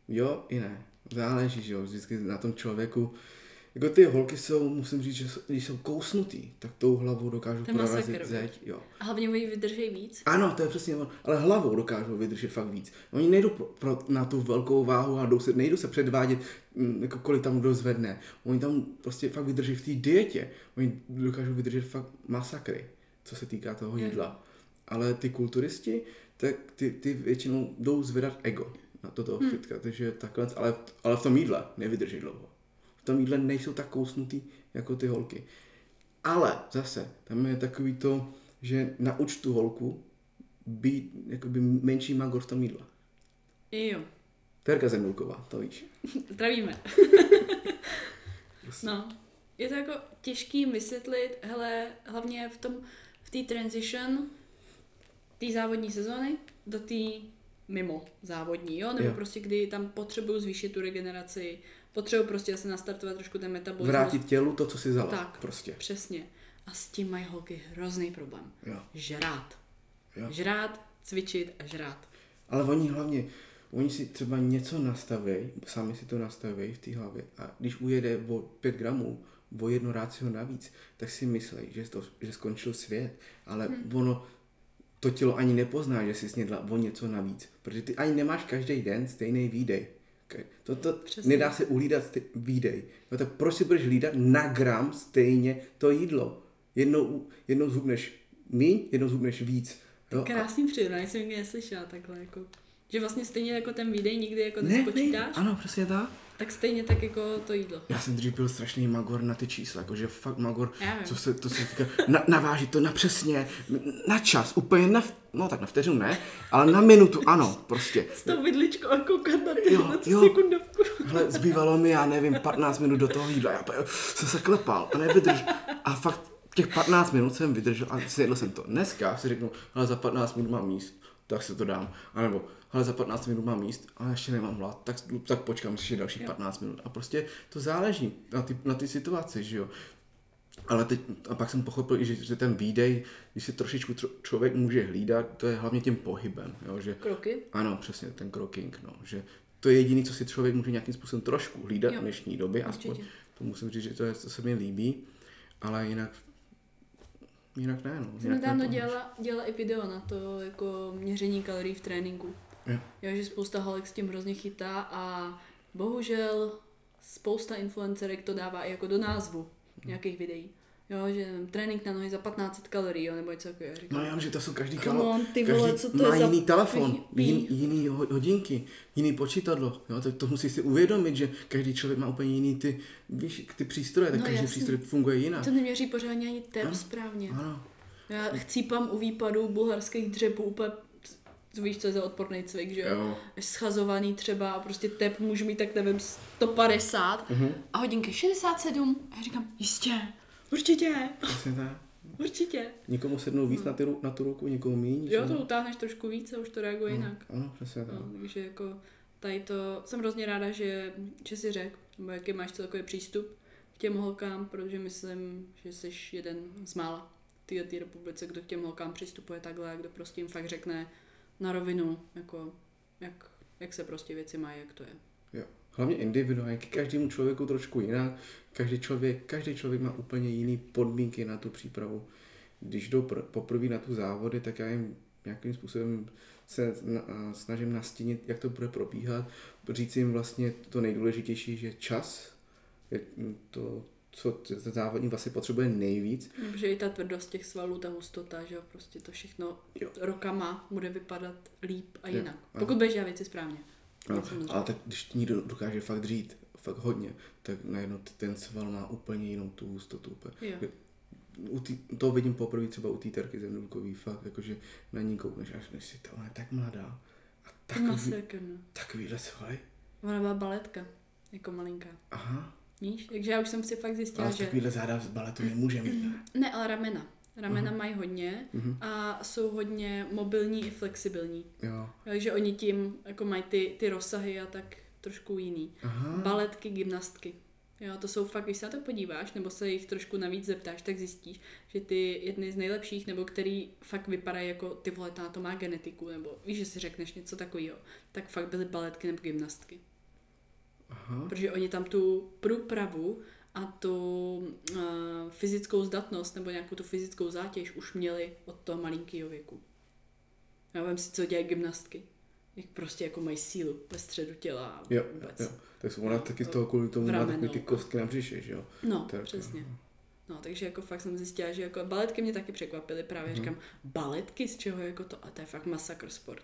Jo i ne. Záleží, že jo, vždycky na tom člověku. Jako ty holky jsou, musím říct, že jsou, když jsou kousnutý, tak tou hlavou dokážou masakr, prorazit zeď, jo. A hlavně oni vydrží víc. Ano, to je přesně ono. Ale hlavou dokážou vydržet fakt víc. Oni nejdou pro, pro, na tu velkou váhu a jdou se, nejdou se předvádět, mm, jako kolik tam kdo zvedne. Oni tam prostě fakt vydrží v té dietě. Oni dokážou vydržet fakt masakry, co se týká toho Jo. jídla. Ale ty kulturisti, tak ty, ty většinou jdou zvedat ego na toto hmm. fitka, takže takhle, ale, ale v tom jídle nevydrží dlouho. V tom jídle nejsou tak kousnutý jako ty holky. Ale zase, tam je takový to, že nauč tu holku být jakoby menší magor v tom jídle. Jo. Terka Zemulková, to víš. Zdravíme. no, je to jako těžký vysvětlit, hele, hlavně v tom, v té transition té závodní sezóny do té mimo závodní, jo? Nebo jo. prostě kdy tam potřebuju zvýšit tu regeneraci, potřebuju prostě zase nastartovat trošku ten metabolismus. Vrátit tělu to, co si vzala. Tak. Prostě. Přesně. A s tím mají holky hrozný problém. Jo. Žrát. Jo. Žrát, cvičit a žrát. Ale oni hlavně, oni si třeba něco nastaví, sami si to nastaví v té hlavě a když ujede o 5 gramů, o jedno rácio navíc, tak si myslí, že, to, že skončil svět, ale hmm. ono, to tělo ani nepozná, že jsi snědla o něco navíc, protože ty ani nemáš každý den stejný výdej. To, to Přesně. nedá se uhlídat stej- výdej. No tak proč si budeš hlídat na gram stejně to jídlo? Jednou, jednou zhubneš míň, jednou zhubneš víc. Jo? a- Krásný přirovnání, jsem nikdy neslyšela takhle. Jako, že vlastně stejně jako ten výdej nikdy jako Ne, ne, nespočítáš, ano, přesně tak. Tak stejně tak jako to jídlo. Já jsem dřív byl strašný magor na ty čísla, jakože fakt magor, co se, to se týká, na, navážit to na přesně, na čas, úplně na, no tak na vteřinu ne, ale na minutu ano, prostě. S tou vidličkou a koukat na ty Jo, na tu jo. sekundovku. Hele, zbývalo mi, já nevím, 15 minut do toho jídla, já jsem se klepal a nevydrž. A fakt těch 15 minut jsem vydržel a sjedl jsem to. Dneska si řeknu, ale za 15 minut mám míst, tak si to dám. A nebo, ale za 15 minut mám míst, ale ještě nemám hlad, tak, tak počkám ještě dalších 15 minut. A prostě to záleží na ty, na ty situaci, že jo. Ale teď, a pak jsem pochopil, že, že ten výdej, když si trošičku tro, člověk může hlídat, to je hlavně tím pohybem, jo, že Kroky. ano, přesně, ten croaking, no, že to je jediný, co si člověk může nějakým způsobem trošku hlídat Jo, v dnešní době, aspoň určitě. to musím říct, že to, je, to se mi líbí, ale jinak, jinak ne, no. Jsem jinak nedávno ne to- dělala, dělala i video na to jako měření kalorií v tréninku. Jo. Jo, že spousta holek s tím hrozně chytá a bohužel spousta influencerek to dává i jako do názvu nějakých videí. Jo, že nevím, trénink na nohy za 1500 kalorií, jo, nebo něco takového. No já, že to jsou každý kalo, on, ty vole, každý co to má je za jiný telefon, pí- jin, jiný ho- hodinky, jiný počítadlo, jo, to, to musíš si uvědomit, že každý člověk má úplně jiný ty, víš, ty přístroje, tak No, každý jasně. přístroj funguje jinak. to neměří pořádně ani tep Ano. správně. Ano, Já chcípám u výpadu bulharských dřepů úplně víš, co je za odporný cvik, že jo? schazovaný třeba a prostě tep můžu mít tak nevím 150 Mhm. a hodinky 67 a já říkám, jistě, určitě, Přesně tak. určitě. Někomu sednou víc na, ty, na tu ruku, někomu. Hmm. Jo, to utáhneš trošku víc a už to reaguje jinak. Ano, přesně tak. No, takže jako tady to, jsem hrozně ráda, že, že si řekl, nebo jaký máš celkový přístup k těm holkám, protože myslím, že jsi jeden z mála v této republice, kdo k těm holkám přistupuje takhle, kdo prostě jim fakt řekne na rovinu, jako, jak, jak se prostě věci mají, jak to je. Jo. Hlavně individuálně, k každému člověku trošku jinak. Každý člověk, každý člověk má úplně jiný podmínky na tu přípravu. Když jdou pr- poprvé na tu závody, tak já jim nějakým způsobem se snažím nastínit, jak to bude probíhat. Říct jim vlastně to nejdůležitější, že čas je to, co ten závodník vlastně potřebuje nejvíc. Protože i ta tvrdost těch svalů, ta hustota, že jo, prostě to všechno Jo. rokama bude vypadat líp a Jo, jinak. ano. Pokud dělat věci správně. No, ale tak když někdo dokáže fakt dřít, fakt hodně, tak najednou ten sval má úplně jinou tu hustotu. úplně. Jo. U tý, to vidím poprvé třeba u té terky zemnulkový, fakt, jakože na ní koukneš až než si to, ona je tak mladá. A takový, no. takovýhle svaly. Ona byla baletka, jako malinká. Aha, Víš? Takže já už jsem si fakt zjistila, ale že... takovýhle záda z baletu nemůže mít. ne? Ale ramena. Ramena mají hodně Mhm. a jsou hodně mobilní i flexibilní. Jo. Takže oni tím jako mají ty, ty rozsahy a tak trošku jiný. Aha. Baletky, gymnastky. Jo, to jsou fakt, když se na to podíváš, nebo se jich trošku navíc zeptáš, tak zjistíš, že ty jedny z nejlepších, nebo který fakt vypadají jako ty vole, na to má genetiku, nebo víš, že si řekneš něco takového, tak fakt byly baletky nebo gymnastky. Aha. Protože oni tam tu průpravu a tu uh, fyzickou zdatnost nebo nějakou tu fyzickou zátěž už měli od toho malinkého věku. Já vím si, co dělají gymnastky. Jak prostě jako mají sílu ve středu těla a Jo, vůbec. jo. Tak jsou ona taky z toho kvůli tomu má takový ty kostky na břiše, že jo? No, Tak, přesně. No, takže jako fakt jsem zjistila, že jako baletky mě taky překvapily. Právě Mhm. říkám, baletky z čeho jako to? A to je fakt masakr sport.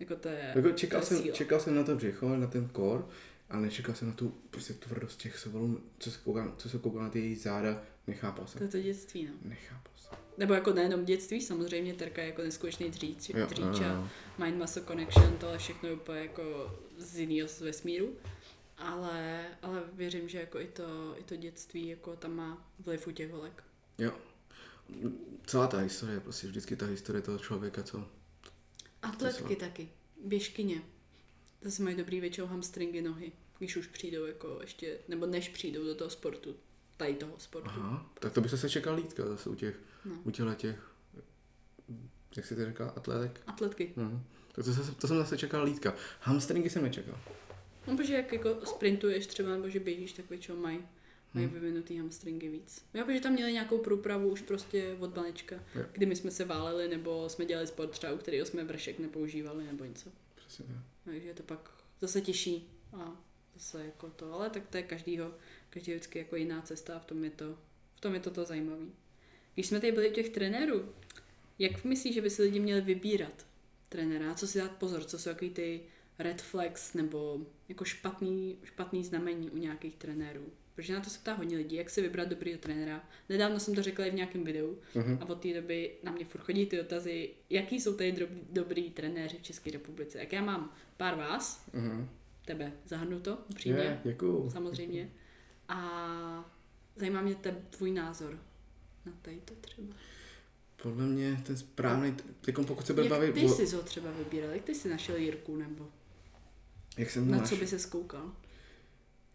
Jako to je, Jako to čekal, je jsem, síla. čekal jsem na to břicho, na ten kor ale nečekal jsem na tu prostě tvrdost těch svalů, co se koukal, co se koukal na ty její záda, nechápal To jsem. je to dětství, no. Nechápal jsem. Nebo jako nejenom dětství, samozřejmě Terka je jako neskutečný dříč, Jo, dříč a. Mind Muscle Connection, to je všechno úplně jako z jiného z vesmíru. Ale, ale věřím, že jako i to, i to dětství jako tam má vliv u těch holek. Jo. Celá ta historie, prostě vždycky ta historie toho člověka, co... Atletky taky, běžkyně. Zase mají dobrý většinou hamstringy nohy, když už přijdou jako ještě, nebo než přijdou do toho sportu, tady toho sportu. Aha, tak to by se čekal lítka zase u těch, No. u těchhle těch, jak jsi to říkal, atletek? Atletky. Mhm. Tak to, zase, to jsem zase čekal lítka. Hamstringy jsem nečekal. No, protože jak jako sprintuješ třeba, nebo že běžíš, tak většinou mají mají Hmm. vyvinutý hamstringy víc. Já protože tam měli nějakou průpravu už prostě od malička, Jo. kdy my jsme se váleli, nebo jsme dělali sport třeba, u kterého jsme vršek nepoužívali, nebo něco. Přesně tak. Takže to pak zase těší a zase jako to, ale tak to je každýho, každý vždycky jako jiná cesta a v tom je to, v tom je to, to zajímavé. Když jsme tady byli u těch trenérů, jak myslíš, že by si lidi měli vybírat trenéra? Co si dát pozor, co jsou takový ty red flags nebo jako špatný, špatný znamení u nějakých trenérů? Protože na to se ptá hodně lidí, jak si vybrat dobrýho trenéra. Nedávno jsem to řekla i v nějakém videu Mhm. a od té doby na mě furt chodí ty dotazy, jaký jsou tady drob, dobrý trenéři v České republice. Jak já mám pár vás, Mhm. tebe zahrnuto, upřímně, Je, děkuju. samozřejmě. A zajímá mě te, tvůj názor na tady to třeba. Podle mě ten správný, teď pokud se bude Jak bavit, ty jsi ho třeba vybíral? Jak ty jsi našel Jirku nebo jak jsem na naš... co by se skoukal?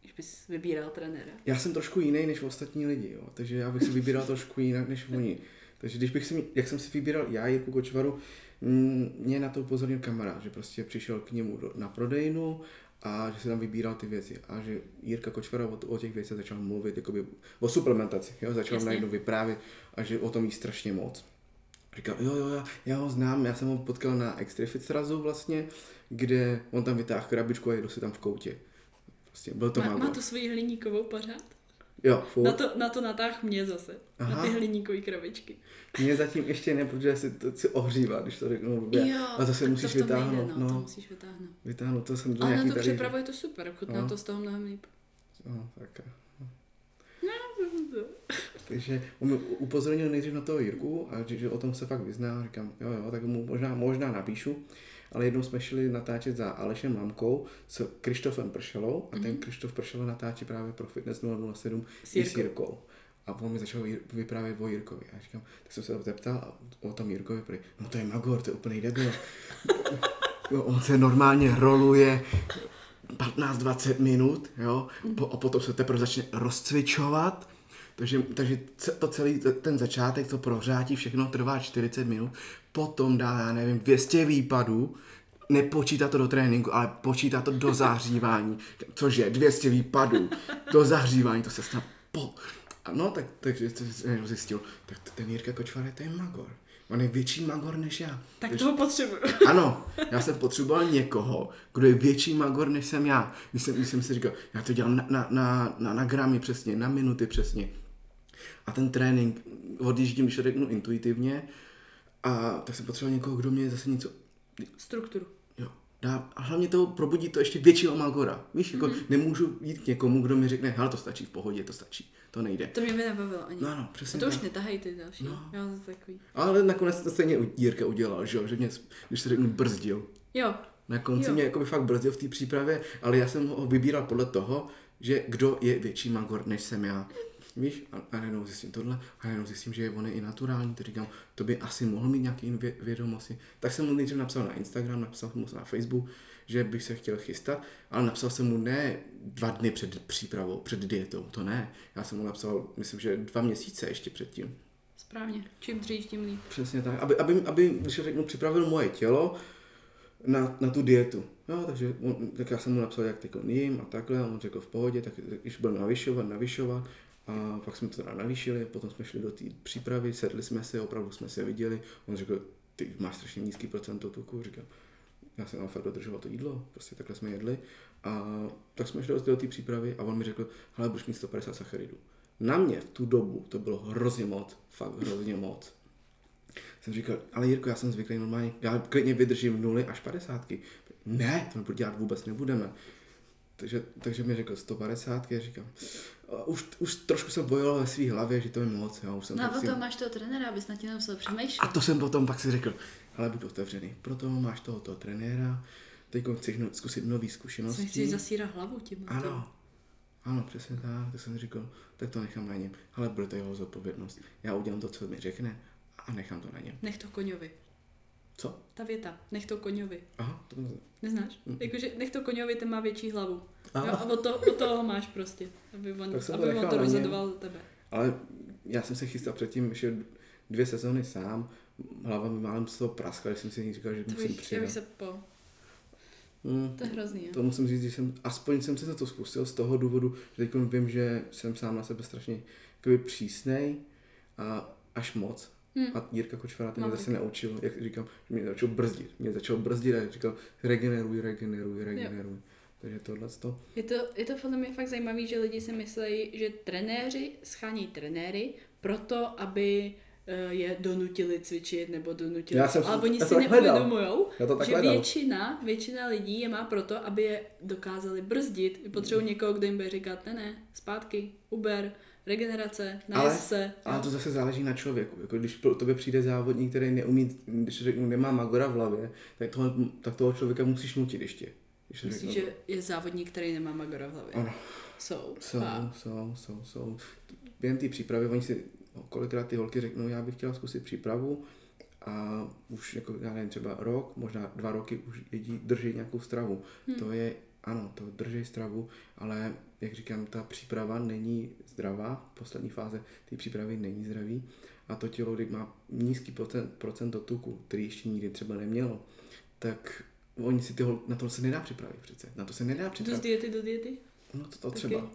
Když bys vybíral trenéra. Já jsem trošku jiný než ostatní lidi, jo, takže já bych si vybíral trošku jinak než oni. Takže když bych si, jak jsem si vybíral já Jirku Kočvaru, mě na to upozornil kamarád, že prostě přišel k němu do, na prodejnu a že si tam vybíral ty věci a že Jirka Kočvara o, o těch věcech začal mluvit jakoby o suplementaci, jo, začal Jasně. najednou vyprávět a že o tom ví strašně moc. Říkal, jo, jo, já, já ho znám, já jsem ho potkal na Extrafit srazu vlastně, kde on tam vytáhl krabičku a jedl si tam v koutě. Prostě byl to Má, má tu svoji hliníkovou pořád? Jo, furt. Na to, na to natáh mě zase. Aha. Na ty hliníkové krabičky. Mě zatím ještě ne, protože se to si ohřívá, když to řeknu blbě. a to se musíš v tom vytáhnout. Nejde, no, no, To musíš vytáhnout. vytáhnout, to jsem do Ale na tu tady. přepravu je to super, chutná No. to z toho mnohem líp. No, tak. Takže on mi upozornil nejdřív na toho Jirku a že, že o tom se fakt vyzná. Říkám, jo, jo, tak mu možná, možná napíšu. Ale jednou jsme šli natáčet za Alešem Lamkou s Krištofem Pršelou a ten Krištof Pršelo natáčí právě pro Fitness 007 S i s Jirkou. Jirkou. A on mi začal vyprávět o Jirkovi. A říkám, tak jsem se ho zeptal o tom Jirkovi, prý, no to je Magor, to je úplný debil. Jo, on se normálně roluje 15-20 minut, jo, po, a potom se teprve začne rozcvičovat, takže, takže to celý, ten začátek, to prohřátí, všechno trvá 40 minut, potom dá, já nevím, 200 výpadů, nepočítá to do tréninku, ale počítá to do zahřívání, cože, 200 výpadů do zahřívání, to se snad po... A No, tak, takže to jsem zjistil, tak ten Jirka Kočvar, to je magor. On je větší magor než já. Tak Takže- toho potřebuju. ano, já jsem potřeboval někoho, kdo je větší magor než jsem já. Když jsem, když jsem si říkal, já to dělám na, na, na, na, na gramy přesně, na minuty přesně. A ten trénink odjíždím, když to řeknu intuitivně, a tak jsem potřeboval někoho, kdo mě zase něco, Strukturu. jo, dá, a hlavně to probudí to ještě většího magora. Víš, jako mm-hmm. nemůžu jít k někomu, kdo mi řekne, hele, to stačí, v pohodě, to stačí. To nejde. To mě by nebavilo ani. No ano, A přesně to už tak. netahej ty další. No. No. Já zase takový. Ale nakonec to stejně Jirka udělal, že, jo, že mě, když se řeknu, brzdil. Jo, Na konci Jo. mě jako fakt brzdil v té přípravě, ale já jsem ho vybíral podle toho, že kdo je větší magor, než jsem já. Víš? A, a najednou zjistím tohle, a najednou zjistím, že on je i naturální, to říkám, to by asi mohl mít nějaké vě- vědomosti. Tak jsem mu nejdřív napsal na Instagram, napsal jsem mu na Facebook, že bych se chtěl chystat, ale napsal jsem mu ne dva dny před přípravou, před dietou, to ne. Já jsem mu napsal, myslím, že dva měsíce ještě předtím. správně. Čím dřív, tím líp. Přesně tak, aby, aby, aby když řeknu, připravil moje tělo na, na tu dietu. Jo, takže on, tak já jsem mu napsal, jak teď jím a takhle, a on řekl v pohodě, tak když byl navyšovat, navyšovat, a pak jsme to teda navýšili, potom jsme šli do té přípravy, sedli jsme se, opravdu jsme se viděli, on řekl, ty máš strašně nízký procento tuku, říkám, já jsem tam fakt dodržoval to jídlo, prostě takhle jsme jedli a tak jsme šli do té přípravy a on mi řekl, hele, budeš mít 150 sacharidů. Na mě v tu dobu to bylo hrozně moc, fakt hrozně moc jsem říkal, ale Jirko, já jsem zvyklý normálně, já klidně vydržím nuly až padesátky. Ne, to dělat vůbec nebudeme. takže, takže mi řekl 150, já říkám, už, už trošku jsem bojoval ve své hlavě, že to je moc, jo, už jsem No a tak si- potom máš toho trenéra, abys na tím nemusel a přemýšlet. to jsem potom pak si řekl, ale buď otevřený, proto máš tohoto trenéra, teď chci no, zkusit nový Co zkušenosti. chci zasírat hlavu tím. Ano, ano, přesně tak, tak jsem říkal, tak to nechám na něm, ale bude to jeho zodpovědnost. Já udělám to, co mi řekne a nechám to na něm. Nech to koňovi. Co? Ta věta, nech to koňovi. Aha, to to- Neznáš? Mm. Jakože nech to koňovi, ten má větší hlavu. Aha. Jo, a o, to, o toho máš prostě, aby on, Tak jsem to aby on to rozhodoval tebe. Ale já jsem se chystal předtím ještě dvě sezóny sám, hlava mi málem z toho praskla, když jsem si říkal, že To musím bych, já přidat. bych se po... Hmm. To je hrozný, jo. To musím říct, že jsem, aspoň jsem si to zkusil z toho důvodu, že teď vím, že jsem sám na sebe strašně přísnej a až moc. Hm. A Jirka Kočvara ten mě zase naučil, jak říkám, že mě začal brzdit. Mě začal brzdit a říkal, regeneruj, regeneruj, regeneruj. Takže tohle to. Je to, je to podle mě fakt zajímavé, že lidi si myslí, že trenéři schání trenéry proto, aby eh, je donutili cvičit nebo donutili. Já jsem si- Ale oni já si tak že hledal. většina, většina lidí je má proto, aby je dokázali brzdit. Potřebují Mm. někoho, kdo jim bude říkat, ne, ne, zpátky, Uber, regenerace, Ale- se. Ale to zase záleží na člověku. Jako když pro tobě přijde závodník, který neumí, když řeknu, nemá magora v hlavě, tak toho, tak toho člověka musíš nutit ještě. Když Myslíš, řeknu. že je závodník, který nemá magora v hlavě? Ano. Jsou. Jsou, A jsou, jsou, jsou. Během té přípravy, oni si kolikrát ty holky řeknou, já bych chtěla zkusit přípravu a už jako, já nevím, třeba rok, možná dva roky už jedí, drží nějakou stravu. Hm. To je, ano, to drží stravu, ale jak říkám, ta příprava není zdravá, poslední fáze té přípravy není zdravý a to tělo, když má nízký procent, procent tuku, který ještě nikdy třeba nemělo, tak oni si ty hol, na to se nedá připravit přece, na to se nedá připravit. diety do diety? No to, to třeba.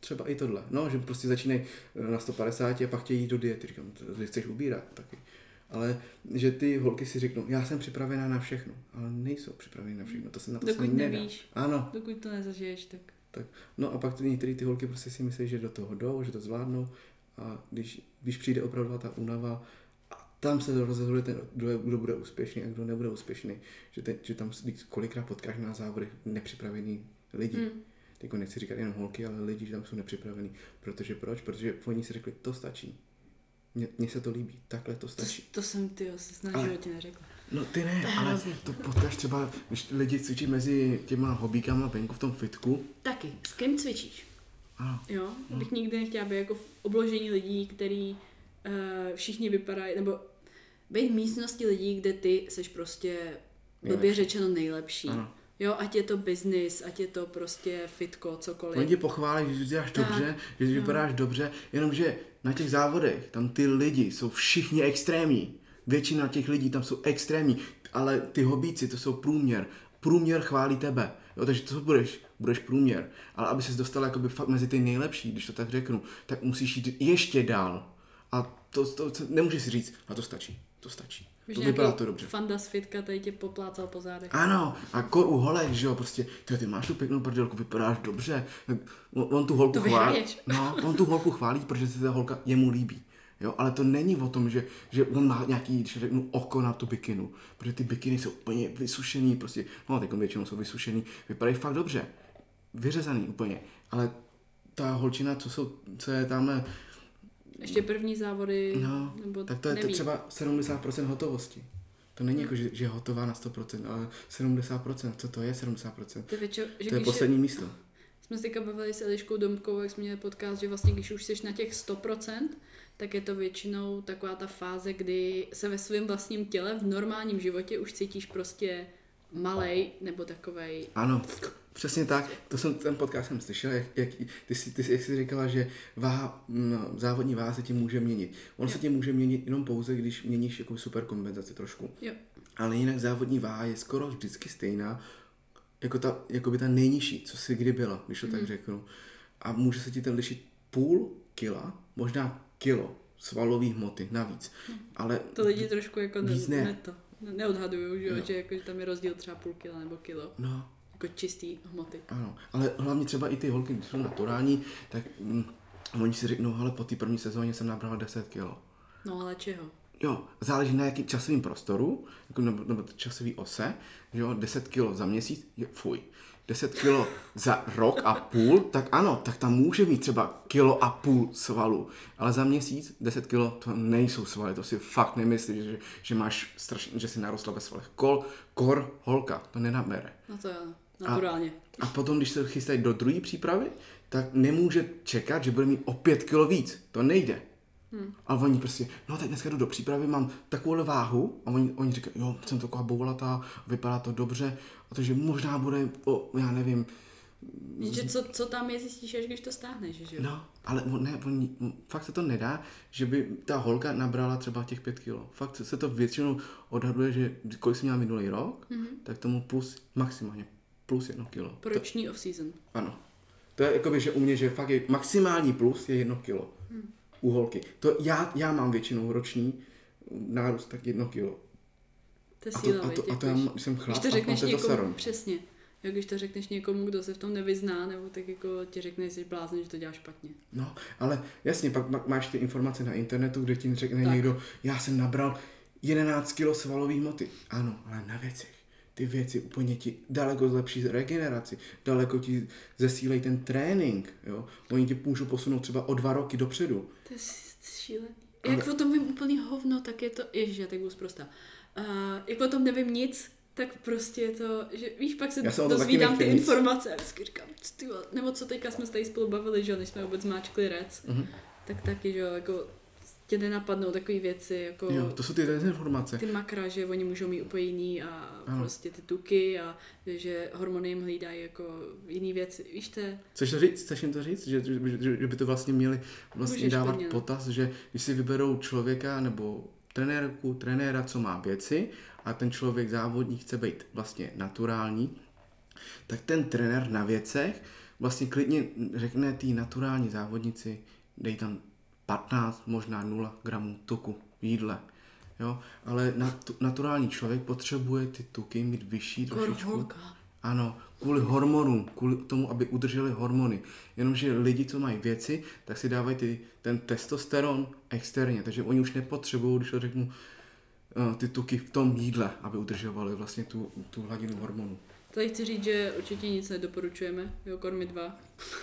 Třeba i tohle. No, že prostě začínají eh, na 150 a pak chtějí jít do diety. Říkám, ty chceš ubírat taky. Ale že ty holky si řeknou, já jsem připravená na všechno. Ale nejsou připravené na všechno. To se na to se Dokud nedá. nevíš. Ano. Dokud to nezažiješ, tak Tak. No a pak ty, některé ty holky prostě si myslí, že do toho jdou, že to zvládnou. A když, když přijde opravdu ta únava, a tam se rozhoduje ten, kdo, je, kdo bude úspěšný a kdo nebude úspěšný. Že, ten, že tam kolikrát potkáš na závodech nepřipravený lidi. Hmm. Jako nechci říkat jenom holky, ale lidi, že tam jsou nepřipravení. Protože proč? Protože oni si řekli, to stačí. Mně, se to líbí, takhle to To, stačí. to jsem ty se snad Ale- životě neřekla. No ty ne, To ale hrozný. to potkáš třeba, když lidi cvičí mezi těma hobíkama venku v tom fitku. Taky, s kým cvičíš? Ano, Jo, bych nikdy nechtěla být jako v obložení lidí, který uh, všichni vypadají, nebo být v místnosti lidí, kde ty seš prostě blbě řečeno nejlepší. ano. Jo, ať je to business, ať je to prostě fitko, cokoliv. Oni tě pochválí, že děláš Tak, dobře, že no. vypadáš dobře, jenomže na těch závodech, tam ty lidi jsou všichni extrémní. Většina těch lidí tam jsou extrémní, ale ty hobíci, to jsou průměr. Průměr chválí tebe. Jo, takže to budeš, budeš průměr. Ale aby ses dostal jakoby fakt mezi ty nejlepší, když to tak řeknu, tak musíš jít ještě dál. A to, to, to nemůžeš si říct, a to stačí, to stačí. Víš, to vypadá to dobře. Fanda z fitka tady tě poplácal po zádech. Ano, a kor u holek, že jo, prostě, ty, ty máš tu pěknou prdelku, vypadáš dobře. On, on tu holku To chválí. No, on tu holku chválí, protože se ta holka jemu líbí. Jo, ale to není o tom, že, že on má nějaký, když řeknu, oko na tu bikinu. Protože ty bikiny jsou úplně vysušený, prostě, no, teď většinou jsou vysušený, vypadají fakt dobře. Vyřezaný úplně. Ale ta holčina, co, jsou, co je tam, Ještě první závody, no, nebo tak to je to nevím. třeba 70% hotovosti. To není jako, že, že je hotová na 100%, ale 70%. Co to je 70%? To je, většinou, že To je poslední místo. jsme se teďka bavili s Eliškou Domkou, jak jsme měli podcast, že vlastně když už jsi na těch 100%, tak je to většinou taková ta fáze, kdy se ve svém vlastním těle v normálním životě už cítíš prostě malej nebo takovej Ano, přesně tak. To jsem, ten podcast jsem slyšel, jak, jak, ty, jsi, ty, jsi- jak jsi říkala, že váha, no, závodní váha se ti může měnit. On se Jo. ti může měnit jenom pouze, když měníš jako super kompenzaci trošku. Jo. Ale jinak závodní váha je skoro vždycky stejná, jako ta, jako by ta nejnižší, co si kdy byla, když to tak Mhm. řeknu. A může se ti ten lišit půl kila, možná kilo svalové hmoty navíc. Ale To lidi trošku jako Víc ne. ne to, ne, neodhadují, že? Jo. že, jako, že tam je rozdíl třeba půl kila nebo kilo, no, jako čistý hmoty. Ano, ale hlavně třeba i ty holky, když jsou naturální, tak mm, oni si řeknou, ale po té první sezóně jsem nabrala 10 kg. No ale čeho? Jo, záleží na jakým časovém prostoru, jako nebo, nebo časový ose, že jo, 10 kg za měsíc, je fuj. 10 kilo za rok a půl, tak ano, tak tam může mít třeba kilo a půl svalu. Ale za měsíc 10 kilo to nejsou svaly, to si fakt nemyslíš, že, že máš strašně, že si narostla ve svalech. Kol, kor, holka, to nenabere. No to jo, naturálně. A potom, když se chystají do druhé přípravy, tak nemůže čekat, že bude mít o 5 kilo víc. To nejde. Hmm. A oni prostě, no tak dneska jdu do přípravy, mám takovou váhu a oni, oni říkají, jo, jsem taková boulatá, vypadá to dobře, a takže možná bude, o, já nevím, že co, co tam je, zjistíš, až když to stáhneš, že jo? No, ale on, ne, on, fakt se to nedá, že by ta holka nabrala třeba těch pět kilo. Fakt se to většinou odhaduje, že kolik jsi měla minulý rok, mm-hmm. tak tomu plus maximálně plus jedno kilo. Po roční off-season. Ano. To je jakoby, že u mě, že fakt je maximální plus je jedno kilo. Hmm. U holky. To já, já mám většinou roční nárůst tak jedno kilo. To je a síla, to, a to, a to já jsem chlap, když to řekneš a někomu, saron. přesně. Jak když to řekneš někomu, kdo se v tom nevyzná, nebo tak jako ti řekne, že jsi blázen, že to děláš špatně. No, ale jasně, pak máš ty informace na internetu, kde ti řekne tak. někdo, já jsem nabral 11 kg svalový moty. Ano, ale na věcech ty věci úplně ti daleko zlepší regeneraci, daleko ti zesílej ten trénink, jo. Oni ti můžou posunout třeba o dva roky dopředu. To je šílený. Ale... Jak o tom vím úplný hovno, tak je to, ježiš, já tak budu zprosta. Uh, jak o tom nevím nic, tak prostě je to, že víš, pak se dozvídám ty nic. informace a vždycky říkám, nebo co teďka jsme se tady spolu bavili, že než jsme vůbec máčkli rec, uh-huh. tak taky, že jako tě nenapadnou takové věci, jako... Jo, to jsou ty dezinformace. Ty makra, že oni můžou mít úplně jiný a ano. prostě ty tuky a že hormony jim hlídají jako jiný věci, víš to Chceš to říct? Chceš jim to říct? Že, že, že, že by to vlastně měli vlastně Můžeš dávat plně, potaz, že když si vyberou člověka nebo trenérku, trenéra, co má věci a ten člověk závodník chce být vlastně naturální, tak ten trenér na věcech vlastně klidně řekne té naturální závodnici, dej tam 15, možná 0 gramů tuku v jídle. Jo? Ale nat- naturální člověk potřebuje ty tuky mít vyšší trošičku. Ano, kvůli hormonům, kvůli tomu, aby udrželi hormony. Jenomže lidi, co mají věci, tak si dávají ty, ten testosteron externě, takže oni už nepotřebují, když to řeknu, eh, ty tuky v tom jídle, aby udržovali vlastně tu, tu hladinu hormonů. Tady chci říct, že určitě nic nedoporučujeme, jo, kormy dva.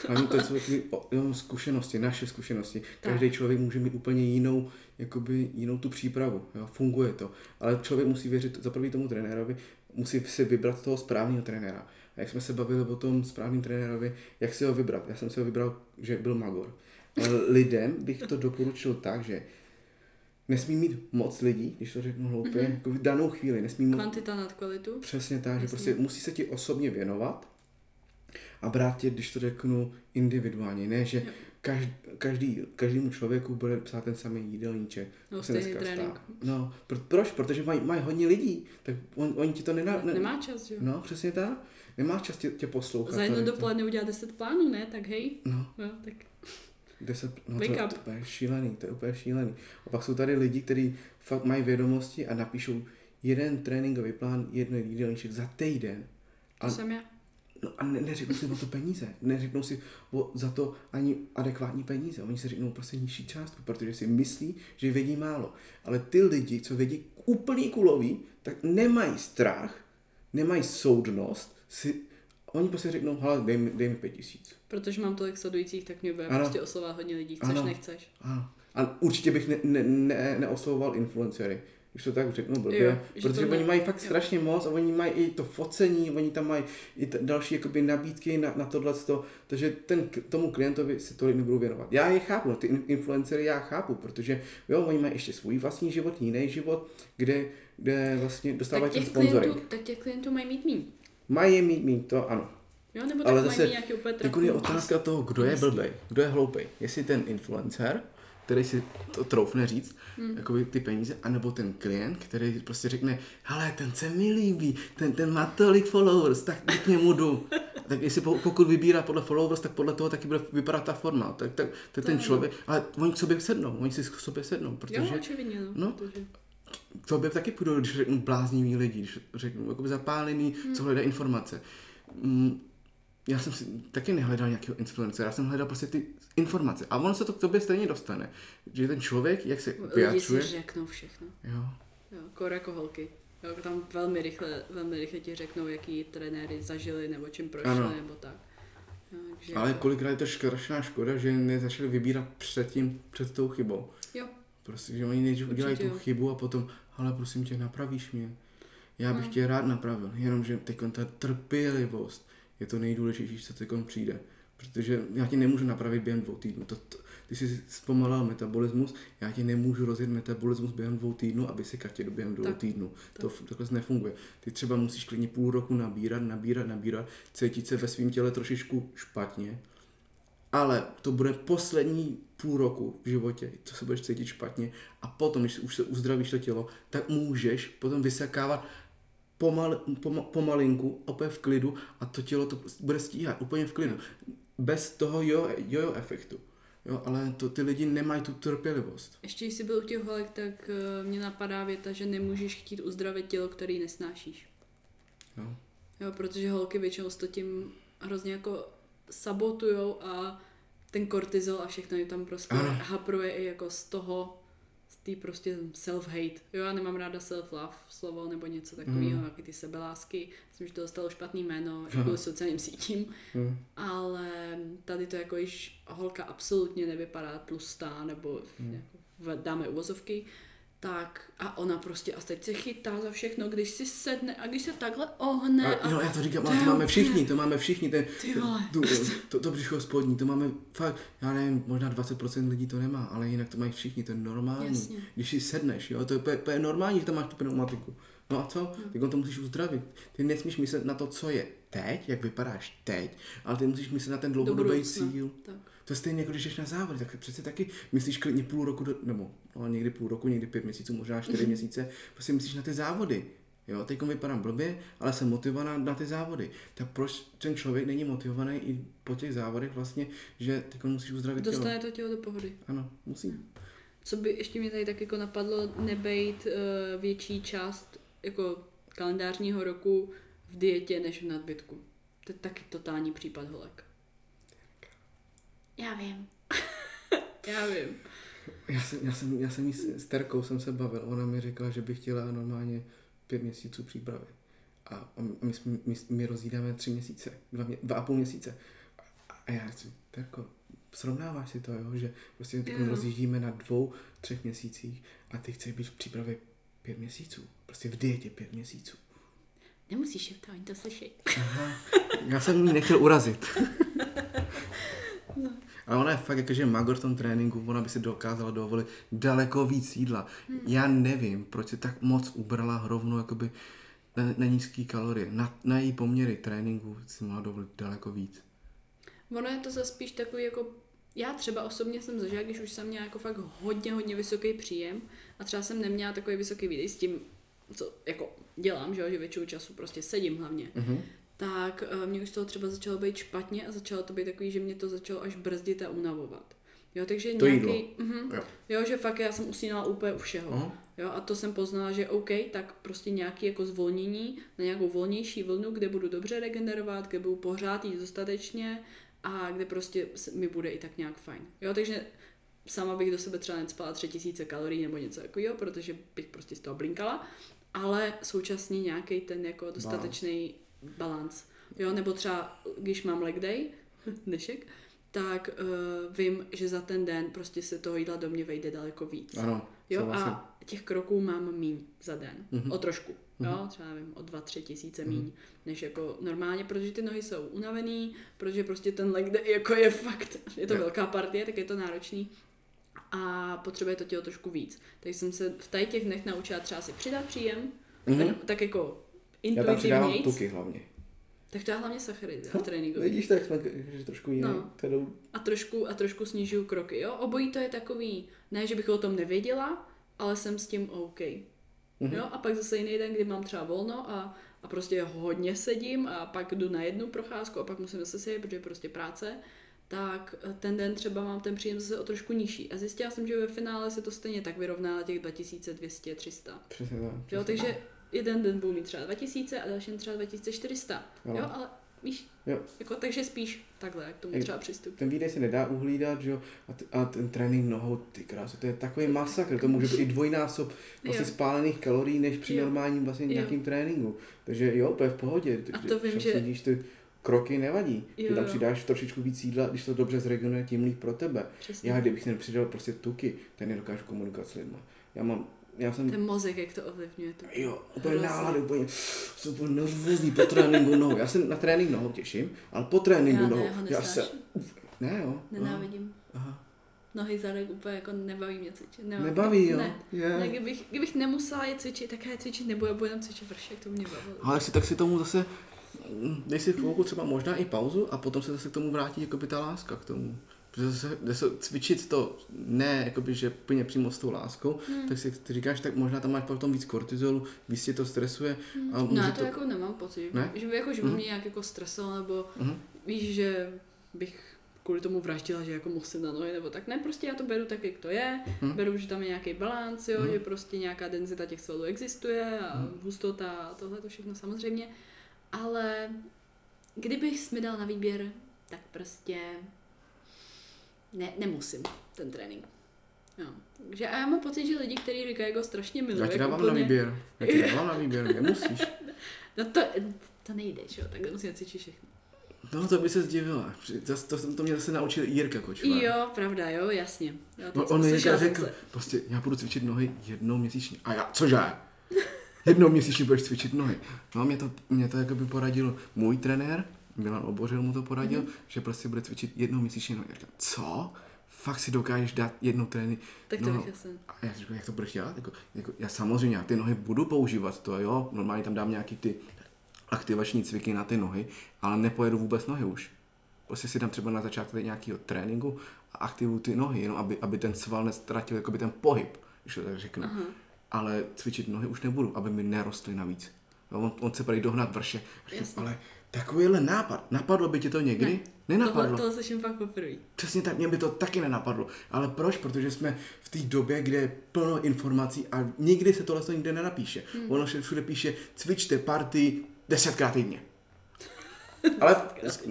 Ani to jsou jenom zkušenosti, naše zkušenosti. Každý tak. člověk může mít úplně jinou, jakoby jinou tu přípravu, jo, funguje to. Ale člověk musí věřit za prvý tomu trenérovi, musí si vybrat toho správného trenéra. A jak jsme se bavili o tom správným trenérovi, jak si ho vybrat? Já jsem si ho vybral, že byl Magor. Ale lidem bych to doporučil tak, že nesmí mít moc lidí, když to řeknu hloupě, mm-hmm. jako v danou chvíli. Nesmí moc... Kvantita nad kvalitu. Přesně tak, že prostě musí se ti osobně věnovat a brát tě, když to řeknu, individuálně. Ne, že každý, každý, každému člověku bude psát ten samý jídelníček. No, se dneska trénink. No, pro, proč? Protože mají, mají hodně lidí, tak on, oni ti to nedá. Ne, nemá čas, jo. No, přesně tak. Nemá čas tě, tě poslouchat. Za jedno dopoledne udělat 10 plánů, ne? Tak hej. No. no tak 10, no to, to, to, je šílený, to je úplně šílený. A pak jsou tady lidi, kteří fakt mají vědomosti a napíšou jeden tréninkový plán, jedno jídelníček za týden. A, to jsem já. No a ne, neřeknou si o to peníze, neřeknou si o, za to ani adekvátní peníze, oni si řeknou prostě nižší částku, protože si myslí, že vědí málo. Ale ty lidi, co vědí úplný kulový, tak nemají strach, nemají soudnost si Oni prostě řeknou, hele, dej mi, dej mi pět tisíc. Protože mám tolik sledujících, tak mě bude ano. prostě oslovovat hodně lidí, chceš, ano. nechceš. Ano. A určitě bych ne, ne, ne, neoslovoval influencery, když to tak řeknu blbě, jo, protože oni mají fakt jo. strašně moc a oni mají i to focení, oni tam mají i t- další jakoby nabídky na, na tohle, takže ten, tomu klientovi se tolik nebudu věnovat. Já je chápu, ty influencery já chápu, protože jo, oni mají ještě svůj vlastní život, jiný život, kde, kde vlastně dostávají ten sponsoring. Tak těch klientů mají mít méně. Mají mít, mít to, ano. Jo, nebo Ale zase, nějaký úplně je otázka toho, kdo je blbej, kdo je hloupej. Jestli ten influencer, který si to troufne říct, hmm. jakoby ty peníze, anebo ten klient, který prostě řekne, hele, ten se mi líbí, ten, ten má tolik followers, tak k němu jdu. tak jestli pokud vybírá podle followers, tak podle toho taky bude vypadat ta forma. Tak, tak, tak ten člověk, ale oni k sobě sednou, oni si k sobě sednou, protože... Jo, očividně, no. no protože to by taky půjdu, když řeknu bláznivý lidi, když řeknu jako zapálený, hmm. co hledají informace. Mm, já jsem si taky nehledal nějakého influencera, já jsem hledal prostě ty informace. A ono se to k tobě stejně dostane. Že ten člověk, jak se vyjadřuje... Lidi si řeknou všechno. Jo. Jo, kor jako holky. Jo, tam velmi rychle, velmi rychle ti řeknou, jaký trenéry zažili, nebo čím prošli, Ano. nebo tak. Jo, takže Ale jako- kolikrát je to strašná škoda, že nezačali vybírat předtím, před tou chybou. Prostě, že oni nejdřív udělají tu chybu a potom, ale prosím tě, napravíš mě. Já bych No. tě rád napravil, jenomže teď ta trpělivost je to nejdůležitější, co teď přijde. Protože já ti nemůžu napravit během dvou týdnů. To, to, ty jsi zpomalal metabolismus, já ti nemůžu rozjet metabolismus během dvou týdnů, aby si katě do během dvou Tak. týdnů. Tak. To takhle nefunguje. Ty třeba musíš klidně půl roku nabírat, nabírat, nabírat, cítit se ve svém těle trošičku špatně, ale to bude poslední půl roku v životě, co se budeš cítit špatně a potom, když už se uzdravíš to tělo, tak můžeš potom vysakávat pomal, poma, pomalinku, opět v klidu a to tělo to bude stíhat úplně v klidu. Bez toho jo, jo efektu. Jo, ale to ty lidi nemají tu trpělivost. Ještě když jsi byl u těch holek, tak uh, mě napadá věta, že nemůžeš chtít uzdravit tělo, který nesnášíš. Jo. Jo, protože holky většinou s to tím hrozně jako sabotujou a ten kortizol a všechno jim tam prostě Ano. hapruje i jako z toho, z té prostě self-hate. Jo, já nemám ráda self-love slovo nebo něco takového, mm. ty sebelásky. Myslím, že to dostalo špatný jméno i kvůli sociálním sítím. Hm. Ale tady to jako již holka absolutně nevypadá tlustá, nebo Hmm. jako v- dáme uvozovky, tak a ona prostě a teď se chytá za všechno, když si sedne a když se takhle ohne. A, no, já to říkám, to ale to je máme všichni, to máme všichni, ten, Ty tu, to, to břicho spodní, to máme fakt, já nevím, možná 20% lidí to nemá, ale jinak to mají všichni, to je normální. Jasně. Když si sedneš, jo, to je, úplně- úplně normální, že to máš tu pneumatiku. No a co? Tak on to musíš uzdravit. Ty nesmíš myslet na to, co je teď, jak vypadáš teď, ale ty musíš myslet na ten do dlouhodobý cíl. Tak. To je stejně jako když jdeš na závody, tak přece taky myslíš klidně půl roku, do, nebo no, někdy půl roku, někdy pět měsíců, možná čtyři měsíce, prostě myslíš na ty závody. Jo, teď vypadám blbě, ale jsem motivovaná na ty závody. Tak proč ten člověk není motivovaný i po těch závodech vlastně, že teď musíš uzdravit tělo? Dostane to tělo do pohody. Ano, musí. Co by ještě mě tady tak jako napadlo, nebejt uh, větší část jako kalendářního roku v dietě než v nadbytku. To je taky totální případ holek. Já vím. Já vím. Já jsem, já jsem, já jsem jí s, s Terkou jsem se bavil, ona mi řekla, že by chtěla normálně pět měsíců přípravy. A, a my, jsme, my, my rozjídáme tři měsíce, dva, mě, dva a půl měsíce. A, a já si, Terko, srovnáváš si to, jo, že prostě teď Jo. rozjíždíme na dvou, třech měsících a ty chceš být v přípravě pět měsíců. Prostě v dietě pět měsíců. Nemusíš je to, oni to slyší. Aha, já jsem jí nechtěl urazit. Ale ona je fakt jakože magor v tom tréninku, ona by si dokázala dovolit daleko víc jídla. Já nevím, proč si tak moc ubrala rovnou jakoby na, na nízký kalorie. Na, na její poměry tréninku si mohla dovolit daleko víc. Ono je to zase spíš takový jako já třeba osobně jsem zažila, když už jsem měla jako fakt hodně, hodně vysoký příjem a třeba jsem neměla takový vysoký výdej s tím, co jako dělám, že, jo, že většinu času prostě sedím hlavně, Mhm. Tak eh, mě už z toho třeba začalo být špatně a začalo to být takový, že mě to začalo až brzdit a unavovat. Jo, takže To nějaký, jídlo. Mhm, Jo. jo, že fakt já jsem usínala úplně u všeho. Aha. Jo, a to jsem poznala, že OK, tak prostě nějaký jako zvolnění na nějakou volnější vlnu, kde budu dobře regenerovat, kde budu pořád jít dostatečně a kde prostě mi bude i tak nějak fajn. Jo, takže sama bych do sebe třeba necpala 3000 kalorií nebo něco takového, protože bych prostě z toho blinkala, ale současně nějaký ten jako dostatečný balans. Jo, nebo třeba, když mám leg day, dnešek, tak uh, vím, že za ten den prostě se toho jídla do mě vejde daleko víc. Ano, Jo, souhlasím. a těch kroků mám míň za den. Mhm. Mm-hmm. O trošku. Jo, třeba nevím, o dva, tři tisíce míň, mm-hmm. než jako normálně, protože ty nohy jsou unavený, protože prostě ten leg day jako je fakt, je to Jo. velká partie, tak je to náročný a potřebuje to tělo trošku víc. Takže jsem se v těch dnech naučila třeba si přidat příjem, Mhm. mm-hmm. tak, tak jako Já tam přidávám tuky hlavně. Tak to já hlavně sacharidy v tréninku. Vidíš, tak jsme že trošku jiný. No. No. a trošku, a trošku snižuju kroky. Jo? Obojí to je takový, ne, že bych o tom nevěděla, ale jsem s tím OK. Mhm. Jo? A pak zase jiný den, kdy mám třeba volno a, a prostě hodně sedím a pak jdu na jednu procházku a pak musím zase sedět, protože je prostě práce, tak eh, ten den třeba mám ten příjem zase o trošku nižší. A zjistila jsem, že ve finále se to stejně tak vyrovná na těch 2200-300. Přesně tak. Jo, takže jeden den budu mít třeba 2000 a další třeba 2400. Ano. Jo, ale Víš? Jo. Jako, takže spíš takhle, jak tomu třeba přistupit. Ten výdej se nedá uhlídat, že jo, a, t- a ten trénink nohou, ty krásu, to je takový masakr, to může být i dvojnásob vlastně Jo. spálených kalorií, než při Jo. normálním vlastně Jo. nějakým tréninku. Takže jo, to je v pohodě, A to vím, že- sedíš ty kroky nevadí. Jo, Ty tam jo. přidáš trošičku víc jídla, když to dobře zregeneruje, tím líp pro tebe. Přesně. Já, kdybych nepřidal prostě tuky, tak nedokážu komunikovat s lidmi. Já mám, já jsem Ten mozek, jak to ovlivňuje. To. Jo, úplně Hrozně. nálady, úplně, jsem úplně nervózní po tréninku nohou. Já se na trénink nohou těším, ale po tréninku Já nohou, ne, já se, ne jo. Nenávidím. Aha. Nohy zadek úplně jako nebaví mě cvičit. Nemám- Nebaví, jo? Ne. Je. Ne, kdybych, kdybych nemusela je cvičit, tak já je cvičit nebudu, budu jenom cvičit vršek, to mě bavilo. Ale si, tak si tomu zase, mm, dej si chvilku třeba možná i pauzu a potom se zase k tomu vrátí jakoby ta láska k tomu. Protože zase cvičit to ne jakoby, že plně přímo s tou láskou, Hmm. tak si ty říkáš, tak možná tam máš potom víc kortizolu, víc tě to stresuje a No já to, to... jako nemám pocit, Ne? že by, jako, že by Mhm. mě nějak jako stresoval, nebo Mhm. víš, že bych kvůli tomu vraždila, že jako musím na nohy, nebo tak ne, prostě já to beru tak, jak to je, Mhm. beru, že tam je nějaký balans, jo, Mhm. že prostě nějaká denzita těch svalů existuje a Mhm. hustota a tohle to všechno samozřejmě, ale kdybych mi dal na výběr, tak prostě ne, nemusím ten trénink. Jo. Takže a já mám pocit, že lidi, kteří říkají, jako strašně milují. Já ti jako dávám na výběr. Já ti dávám na výběr, nemusíš. No to, to nejde, že jo, tak musím cvičit všechno. No to by se zdivila. Zas- To, to, to mě zase naučil Jirka Kočvar. Jo, pravda, jo, jasně. Jo, On, teď on Jirka řekl, se. prostě já budu cvičit nohy jednou měsíčně. A já, cože? Jednou měsíčně budeš cvičit nohy. No mě to, mě to jakoby poradil můj trenér, Milan Obořil mu to poradil, Mhm. mm-hmm. že prostě bude cvičit jednou měsíčně nohy. Já říkám, co? Fakt si dokážeš dát jednou trénink? Tak to no, bych asi. A já říkám, jak to budeš dělat? Jako, jako, já samozřejmě, já ty nohy budu používat, to jo, normálně tam dám nějaký ty aktivační cviky na ty nohy, ale nepojedu vůbec nohy už. Prostě si dám třeba na začátku nějakého tréninku a aktivuju ty nohy, jenom aby, aby ten sval nestratil jakoby ten pohyb, když to tak řeknu. Aha. Ale cvičit nohy už nebudu, aby mi nerostly navíc. No, on, on se prý dohnat vrše. Říkám, Jasně. ale takovýhle nápad, napadlo by ti to někdy? Ne. Nenapadlo. Tohle, tohle slyším fakt poprvé. Přesně tak, mě by to taky nenapadlo. Ale proč? Protože jsme v té době, kde je plno informací a nikdy se tohle nikde nenapíše. Hmm. Ono se všude píše, cvičte party desetkrát týdně. Ale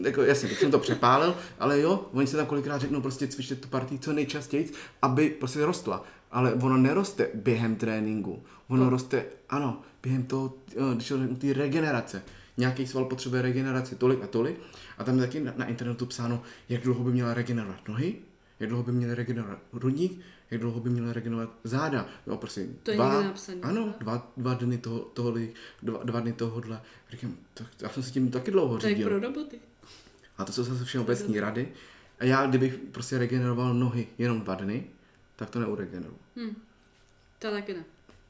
jako, jasně, tak jsem to přepálil, ale jo, oni se tam kolikrát řeknou prostě cvičte tu partii co nejčastěji, aby prostě rostla. Ale ono neroste během tréninku. Ono No. roste, ano, během toho, eh, když to té regenerace. Nějaký sval potřebuje regeneraci tolik a tolik. A tam je taky na, na internetu psáno, jak dlouho by měla regenerovat nohy, jak dlouho by měla regenerovat hrudník, jak dlouho by měla regenerovat záda. Jo, prostě To je dva, napsaný, ano, ne? dva, dva dny toho, tohle, dva, dva dny tohohle. Říkám, tak, já jsem se tím taky dlouho To je řídil. pro roboty. A to jsou zase všeobecní rady. A já, kdybych prostě regeneroval nohy jenom dva dny, tak to neuregeneruju. Hm. To taky ne.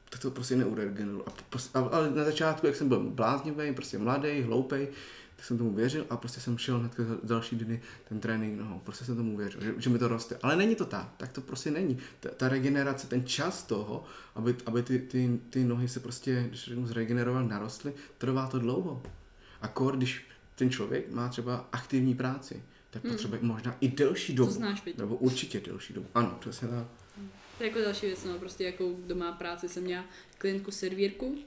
Tak to prostě neuregeneruju. A, prostě, a, ale na začátku, jak jsem byl bláznivý, prostě mladý, hloupej, tak jsem tomu věřil a prostě jsem šel hned za další dny ten trénink nohou. Prostě jsem tomu věřil, že, že mi to roste. Ale není to tak, tak to prostě není. Ta, ta regenerace, ten čas toho, aby, aby ty, ty, ty nohy se prostě, když řeknu, zregenerovaly, narostly, trvá to dlouho. A kor, když ten člověk má třeba aktivní práci, tak potřebuje možná i delší dobu. To znáš? Nebo určitě delší dobu. Ano, přesně tak. To je jako další věc, no, prostě jako kdo má práci, jsem měla klientku servírku.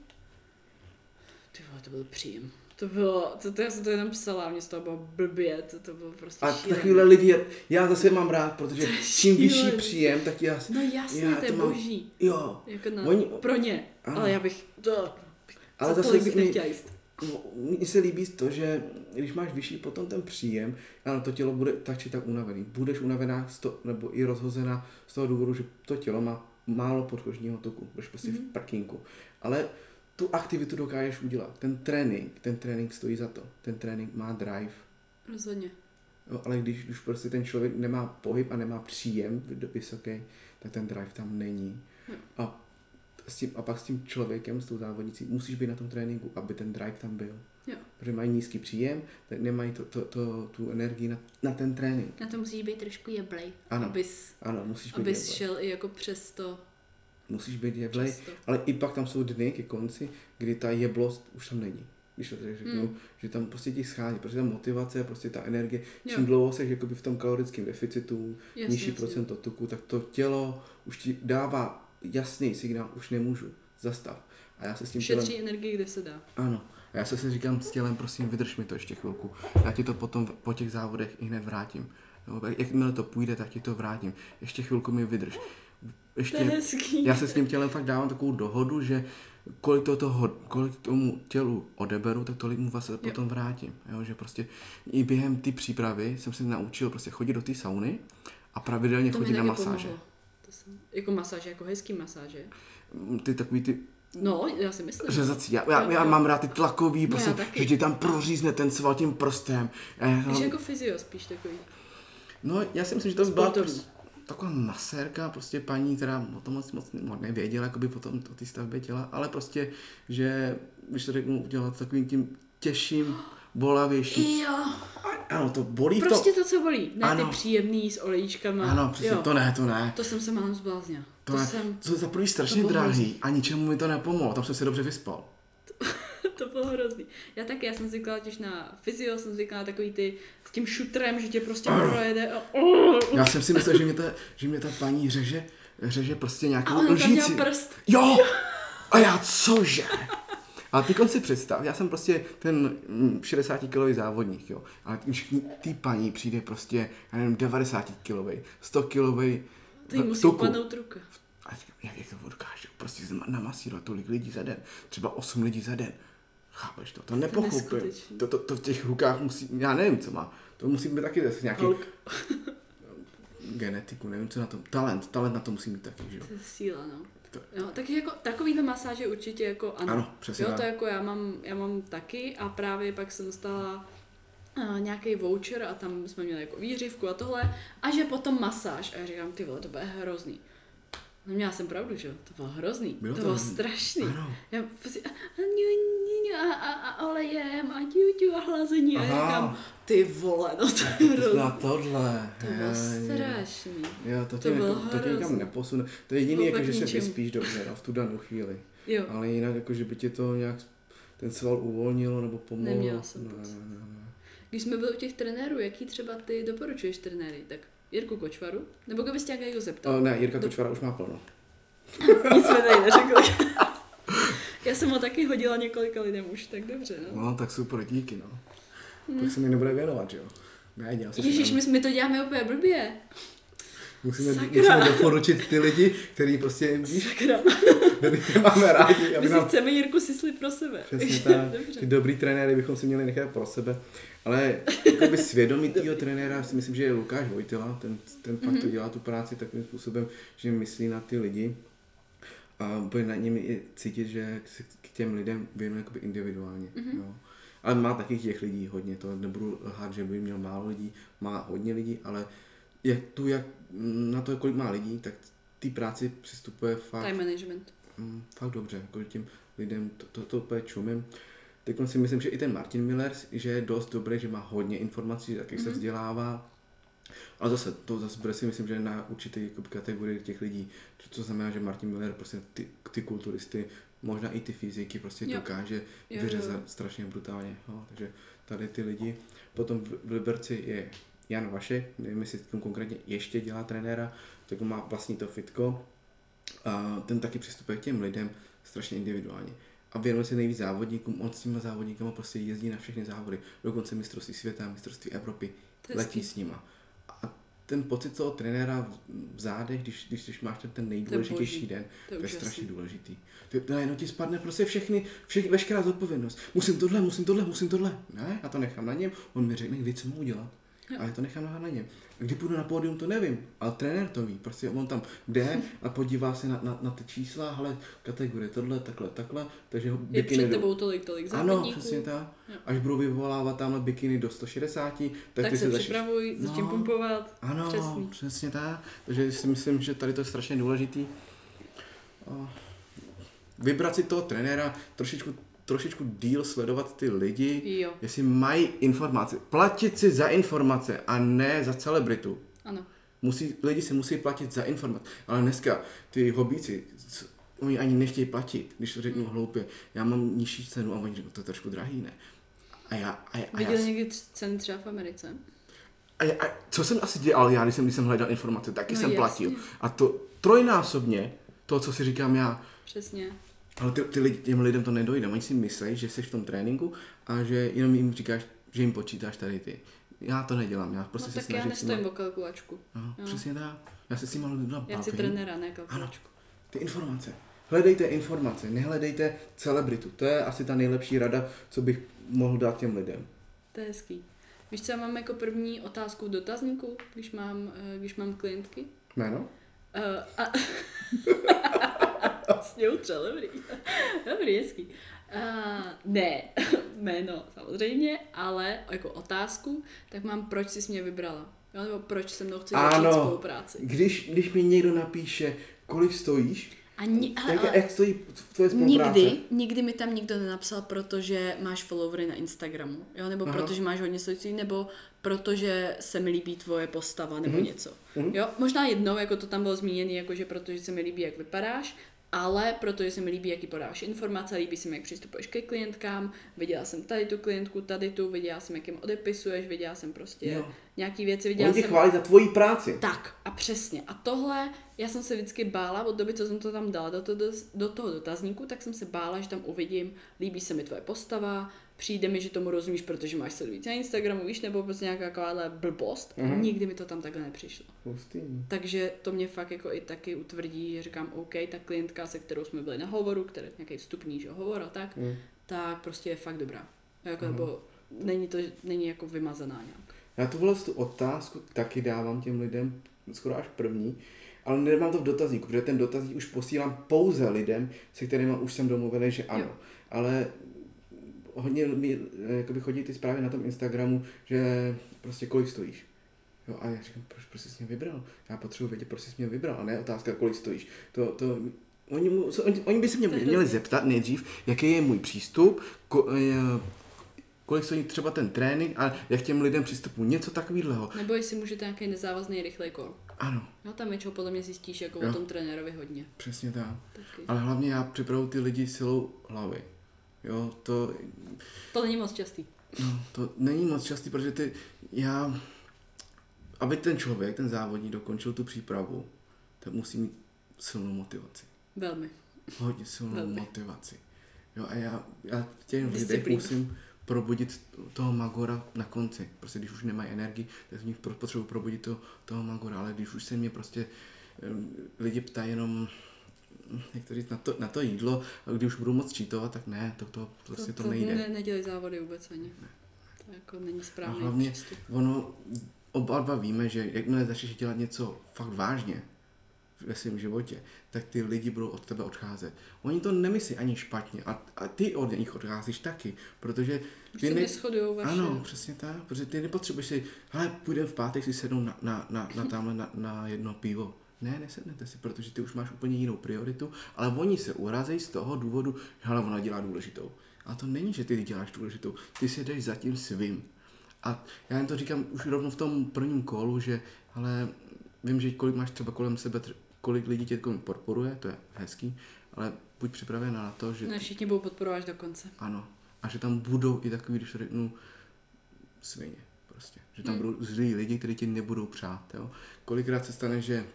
Ty vole, to byl příjem. To bylo, to, to já jsem to jenom psala, mě z toho bylo blbě, to, to bylo prostě A šílené. takovýhle lidi, já zase mám rád, protože čím vyšší šílený. příjem, tak já... No jasně, já to je boží. Jo, Jako na, Oni- pro ně, Ano. ale já bych, to, Ale zase bych jíst. No, Mně se líbí to, že když máš vyšší potom ten příjem, ano, to tělo bude tak či tak unavený. Budeš unavená z to, nebo i rozhozená z toho důvodu, že to tělo má málo podkožního toku, budeš prostě mm-hmm. v prkínku. Ale tu aktivitu dokážeš udělat. Ten trénink, ten trénink stojí za to. Ten trénink má drive. Rozhodně. Jo, ale když, když prostě ten člověk nemá pohyb a nemá příjem vy- vysoký, tak ten drive tam není. Jo. A, s tím, a pak s tím člověkem, s tou závodnicí, musíš být na tom tréninku, aby ten drive tam byl. Jo. Protože mají nízký příjem, tak nemají to, to, to, tu energii na, na ten trénink. Na to musíš být trošku jeblej, Ano. abys, Ano, musíš být abys jevlej. šel i jako přes to, Musíš být jevlej, přes to. ale i pak tam jsou dny ke konci, kdy ta jeblost už tam není. Když to tak řeknu, Hmm. že tam prostě ti schází, prostě ta motivace, prostě ta energie. Jo. Čím dlouho jsi jakoby v tom kalorickém deficitu, Jasně, nižší jasně. procento tuku, tak to tělo už ti dává jasný signál, už nemůžu, zastav. A já se s tím tělem, Šetří energii, kde se dá. ano, A já se si říkám s tělem, prosím, vydrž mi to ještě chvilku. Já ti to potom po těch závodech i hned vrátím. No, jakmile to půjde, tak ti to vrátím. Ještě chvilku mi vydrž. Ještě, To je hezký. já se s tím tělem fakt dávám takovou dohodu, že kolik, to toho, kolik tomu tělu odeberu, tak tolik mu vlastně potom vrátím. Jo? Že prostě i během té přípravy jsem se naučil prostě chodit do té sauny a pravidelně To chodit na masáže. pomohlo. Jsem, jako masáže, jako hezký masáže. Ty takový ty No, já si myslím. řezací. Já, já, já mám rád ty tlakový, prostě, že ti tam prořízne ten sval tím prstem. Já, Víš, jako fyzio spíš takový. No, já si myslím, že to byla taková masérka, prostě paní, která o tom moc, moc, moc nevěděla, jakoby potom o té stavbě těla, ale prostě, že, když to řeknu, udělat takovým tím těžším, bolavějším. Jo, Ano, to bolí prostě tom. to, co bolí. Ne Ano. ty příjemný s olejčkama. Ano, přesně, jo. to ne, to ne. To jsem se málem zbláznila. To, To, ne, jsem, to za první strašně to drahý a ničemu mi to nepomohlo, tam jsem se dobře vyspal. to bylo hrozný. Já taky, já jsem zvykla těž na fyzio, jsem zvykla na takový ty s tím šutrem, že tě prostě projede a... Já jsem si myslel, že mě ta, že mě ta paní řeže, řeže prostě nějakou A ona tam lžíci. prst. Jo! A já cože? A ty si představ, já jsem prostě ten 60 kilový závodník, jo. Ale když té paní přijde prostě, já nevím, 90 kilový, 100 kilový Ty musí upadnout ruka. A říkám, jak, jak to dokáže? Prostě namasírovat tolik lidí za den, třeba 8 lidí za den. Chápeš to? To nepochopím. To, to, to, v těch rukách musí, já nevím, co má. To musí být taky zase nějaký genetiku, nevím, co na tom. Talent, talent na to musí mít taky, že jo. To je síla, no. To- No, takže jako takovýhle masáže určitě jako ano. Ano, přesně Jo, tak. to jako já mám, já mám taky a právě pak jsem dostala uh, nějaký voucher a tam jsme měli jako výřivku a tohle a že potom masáž a já říkám, ty vole, to bude hrozný. No měla jsem pravdu, že jo, to bylo hrozný, Bylo to, to bylo strašný. Ano. Já prostě a, a, a, a, a olejem a ťu, ťu a hlazení a říkám, ty vole, no to je To hrozný. na tohle. To bylo Je, strašný. Jo, to, To tě, bylo to, to tě nikam neposune. To je jediný, jako, že se vyspíš dobře no, v tu danou chvíli. Jo, Ale jinak, jako, že by tě to nějak ten sval uvolnilo nebo pomohlo. Neměla jsem ne, pocit. ne, ne. Když jsme byli u těch trenérů, jaký třeba ty doporučuješ trenéry? Tak Jirku Kočvaru? Nebo kdybys tě nějakého zeptal? O, ne, Jirka Do- Kočvara už má plno. Nic jsme tady neřekli. Já jsem ho taky hodila několika lidem už, tak dobře, no. No, tak super, díky, no. Tak se mi nebude věnovat, že jo? Ne, dělám Ježíš, my, my to děláme úplně blbě. Musíme, Sakra. musíme doporučit ty lidi, který prostě, víš, Sakra. který máme rádi, aby My si nám chceme Jirku Sisli pro sebe. Přesně tak. Ty Dobře. dobrý trenéry bychom si měli nechat pro sebe. Ale jakoby svědomitýho trenéra si myslím, že je Lukáš Vojtila. Ten, ten fakt Mhm. to dělá tu práci takovým způsobem, že myslí na ty lidi a bude na nimi i cítit, že se k těm lidem věnuje jakoby individuálně. Mhm. Jo. Ale má taky těch lidí hodně, to nebudu lhát, že by měl málo lidí, má hodně lidí, ale jak tu, jak na to, kolik má lidí, tak ty práci přistupuje fakt Time management. Mm, fakt dobře, jako těm lidem to, to, to úplně čumím. Teď si myslím, že i ten Martin Miller, že je dost dobrý, že má hodně informací, taky se Mhm. vzdělává. Ale zase, to zase bude si myslím, že na určité jako kategorii těch lidí, to, to znamená, že Martin Miller prostě ty, ty kulturisty, možná i ty fyziky prostě Jo. dokáže jo, vyřezat jo. strašně brutálně. No, takže tady ty lidi. Potom v, v Liberci je Jan Vašek, nevím, jestli tam konkrétně ještě dělá trenéra, tak má vlastní to fitko. A ten taky přistupuje k těm lidem strašně individuálně. A věnuje se nejvíc závodníkům, on s těma závodníkama prostě jezdí na všechny závody, dokonce mistrovství světa, mistrovství Evropy, To je letí hezký. s nima. A ten pocit toho trenéra v, zádech, když, když, když máš ten, ten nejdůležitější den, To je to je strašně důležitý. Ty, najednou ti spadne prostě všechny, všechny, veškerá zodpovědnost. Musím tohle, musím tohle, musím tohle. Ne, já to nechám na něm, on mi řekne, kdy co mám udělat. Jo. A já to nechám na, něm. Kdy půjdu na pódium, to nevím, ale trenér to ví. Prostě on tam jde a podívá se na, na, na ty čísla, hele, kategorie tohle, takhle, takhle, takže ho Je bikiny před do- tebou tolik, tolik Ano, přesně tak. Jo. Až budou vyvolávat tamhle bikiny do 160, tak, Tak, ty se si začneš připravuj, No. začni pumpovat. ano, Přesný. přesně. tak. Takže si myslím, že tady to je strašně důležitý. Vybrat si toho trenéra, trošičku, trošičku díl sledovat ty lidi, Jo, jestli mají informace. Platit si za informace a ne za celebritu. ano. Musí, lidi si musí platit za informace. Ale dneska ty hobíci, oni ani nechtějí platit, když to řeknu hloupě. Já mám nižší cenu a oni řeknou, to je trošku drahý, ne? A já, a, já, a, já, Viděl někdy tř- ceny třeba v Americe? a, já, a co jsem asi dělal já, když jsem, když jsem hledal informace, taky No jsem jasně. platil. A to trojnásobně, to, co si říkám já, Přesně. Ale ty, ty lidi, těm lidem to nedojde. Oni si myslí, že jsi v tom tréninku a že jenom jim říkáš, že jim počítáš tady ty. Já to nedělám, já prostě no se tak já snažím s nima- nestojím o kalkulačku. No, Jo. přesně tak. Já se s nima lidma Já chci bavím. trenéra, ne kalkulačku. Ty informace. Hledejte informace, nehledejte celebritu. To je asi ta nejlepší rada, co bych mohl dát těm lidem. To je hezký. Víš, co já mám jako první otázku v dotazníku, když mám, eh, když mám klientky? Jméno? Uh, a... Sněutře, dobrý. Dobrý, hezký. Uh, ne, jméno samozřejmě, ale jako otázku, tak mám, proč jsi mě vybrala. Jo, nebo proč se mnou chci začít Ano. spolupráci. Když, když mi někdo napíše, kolik stojíš, A ni, jak, ale, jak stojí tvoje spolupráce? nikdy, nikdy mi tam nikdo nenapsal, protože máš followery na Instagramu, jo, nebo Aha. protože máš hodně sledujících, nebo protože se mi líbí tvoje postava, nebo Mhm. něco. Mhm. Jo, možná jednou, jako to tam bylo zmíněné, jako že protože se mi líbí, jak vypadáš, ale protože se mi líbí, jaký podáš informace, líbí se mi, jak přistupuješ ke klientkám, viděla jsem tady tu klientku, tady tu, viděla jsem, jak jim odepisuješ, viděla jsem prostě Jo. nějaký věci, viděla Oni jsem... chválí za tvoji práci. Tak a přesně. A tohle, já jsem se vždycky bála, od doby, co jsem to tam dala do, to, do toho dotazníku, tak jsem se bála, že tam uvidím, líbí se mi tvoje postava, přijde mi, že tomu rozumíš, protože máš sledující na Instagramu, víš, nebo prostě nějaká takováhle blbost. Mhm. Nikdy mi to tam takhle nepřišlo. Hustý. Takže to mě fakt jako i taky utvrdí, že říkám, OK, ta klientka, se kterou jsme byli na hovoru, který nějaký vstupní že, hovor a tak, Mm. tak prostě je fakt dobrá. Jako, Aha. nebo není to, není jako vymazaná nějak. Já tuhle tu otázku taky dávám těm lidem skoro až první, ale nemám to v dotazníku, protože ten dotazník už posílám pouze lidem, se kterými už jsem domluvený, že ano. Jo. Ale hodně mi eh, jakoby chodí ty zprávy na tom Instagramu, že prostě kolik stojíš. Jo, a já říkám, proč, proč jsi mě vybral? Já potřebuji vědět, proč jsi mě vybral, a ne otázka, kolik stojíš. To, to, oni, mu- oni, oni by se mě je měli zeptat nejdřív, jaký je můj přístup, ko, eh, kolik stojí třeba ten trénink a jak těm lidem přistupuji. Něco takového. Nebo jestli můžete nějaký nezávazný rychlej kol. Ano, No tam většinou podle mě zjistíš jako Jo. o tom trenérovi hodně. přesně tak. Taky. Ale hlavně já připravuju ty lidi silou hlavy. Jo, to, To není moc častý. no, to není moc častý, protože ty, já, aby ten člověk, ten závodník dokončil tu přípravu, tak musí mít silnou motivaci. Velmi. Hodně silnou Velmi. motivaci. Jo, a já, já těch lidech musím probudit toho magora na konci. Prostě když už nemají energii, tak v nich potřebuji probudit to, toho magora, ale když už se mě prostě lidi ptají jenom jak to říct, na to, na to jídlo, a když už budou moc čítovat, tak ne, to, to prostě to, to nejde. Ne, nedělej závody vůbec ani. To jako není správný A hlavně- přístup. Ono, oba dva víme, že jakmile začneš dělat něco fakt vážně ve svém životě, tak ty lidi budou od tebe odcházet. Oni to nemyslí ani špatně a, a ty od nich odcházíš taky, protože ty ne... vaše. Ano, přesně tak, protože ty nepotřebuješ si, hele, půjdeme v pátek si sednout na, na, na, na tamhle na, na jedno pivo. Ne, nesednete si, protože ty už máš úplně jinou prioritu, ale oni se urazejí z toho důvodu, že ona dělá důležitou. A to není, že ty děláš důležitou, ty si jdeš za tím svým. A já jen to říkám už rovnou v tom prvním kolu, že ale vím, že kolik máš třeba kolem sebe, kolik lidí tě podporuje, to je hezký, ale buď připravená na to, že Ne, všichni budou podporovat až do konce. ano. A že tam budou i takový, když to řeknu, svině prostě. Že tam Hmm. budou zlí lidi, kteří ti nebudou přát, jo. Kolikrát se stane, že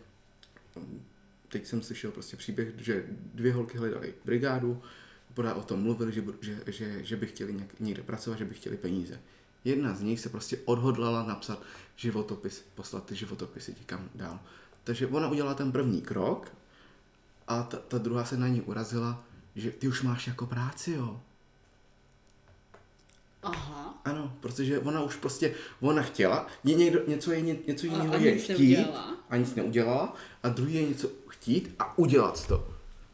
teď jsem slyšel prostě příběh, že dvě holky hledaly brigádu, podá o tom mluvili, že, že, že, že by chtěli někde pracovat, že by chtěli peníze. Jedna z nich se prostě odhodlala napsat životopis, poslat ty životopisy někam dál. Takže ona udělala ten první krok a ta, ta druhá se na ní urazila, že ty už máš jako práci, jo. Aha. Ano, protože ona už prostě, ona chtěla, je někdo, něco, je, ně- něco jiného a je nic chtít neudělala. a nic neudělala a druhý je něco chtít a udělat to.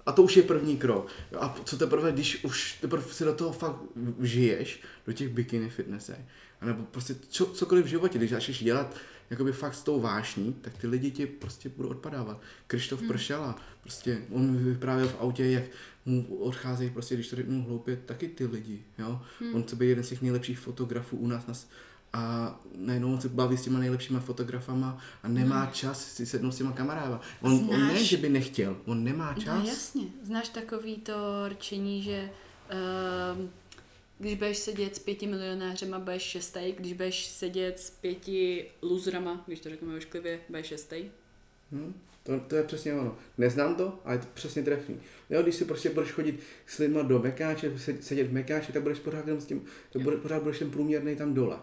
A to už je první krok. A co teprve, když už teprve si do toho fakt žiješ, do těch bikini fitnessech, anebo prostě čo, cokoliv v životě, když začneš dělat jakoby fakt s tou vášní, tak ty lidi ti prostě budou odpadávat. Krištof hmm. Pršela, prostě on mi vyprávěl v autě, jak mu odcházejí prostě, když to řeknu hloupě, taky ty lidi, jo. Hmm. On chce být jeden z těch nejlepších fotografů u nás na, s- a najednou on se baví s těma nejlepšíma fotografama a nemá čas si sednout s těma kamarádama. On, on ne, Znáš- že by nechtěl, on nemá čas. No jasně. Znáš takový to rčení, že um, když budeš sedět s pěti milionářema, budeš šestý, když budeš sedět s pěti loserama, když to řekneme ošklivě, budeš šestý. Hm? To, to je přesně ono. Neznám to, ale je to přesně trefný. Jo, když si prostě budeš chodit s lidma do mekáče, sedět v mekáči, tak budeš pořád jenom s tím, to bude, pořád budeš ten průměrný tam dole.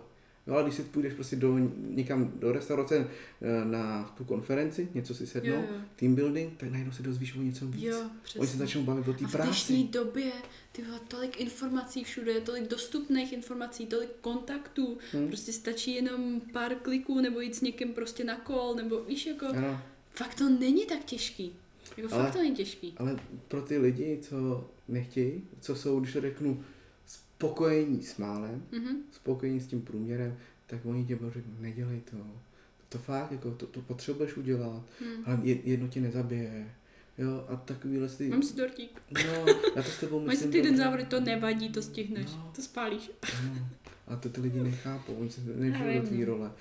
Jo, ale když si půjdeš prostě do, někam do restaurace eh, na tu konferenci, něco si sednou, Jo, jo. team building, tak najednou se dozvíš o něco víc. Jo, Oni se začnou bavit o té A v dnešní práci. době, ty vole, tolik informací všude, tolik dostupných informací, tolik kontaktů, Hmm. prostě stačí jenom pár kliků nebo jít s někým prostě na kol, nebo víš, jako, Ano, fakt to není tak těžký. Jako Ale- fakt to není těžký. ale pro ty lidi, co nechtějí, co jsou, když řeknu, spokojení s málem, Mhm. spokojení s tím průměrem, tak oni tě budou řeknout, nedělej to. To fakt, jako, to, to potřebuješ udělat, Hmm. ale je- jedno tě nezabije. Jo, a takovýhle ty... Mám si dortík. No, já to s tebou Máš si myslím... týden závody, to nevadí, to stihneš, No. to spálíš. No, a to ty lidi nechápou, oni se nevžijou do tvý vím. role.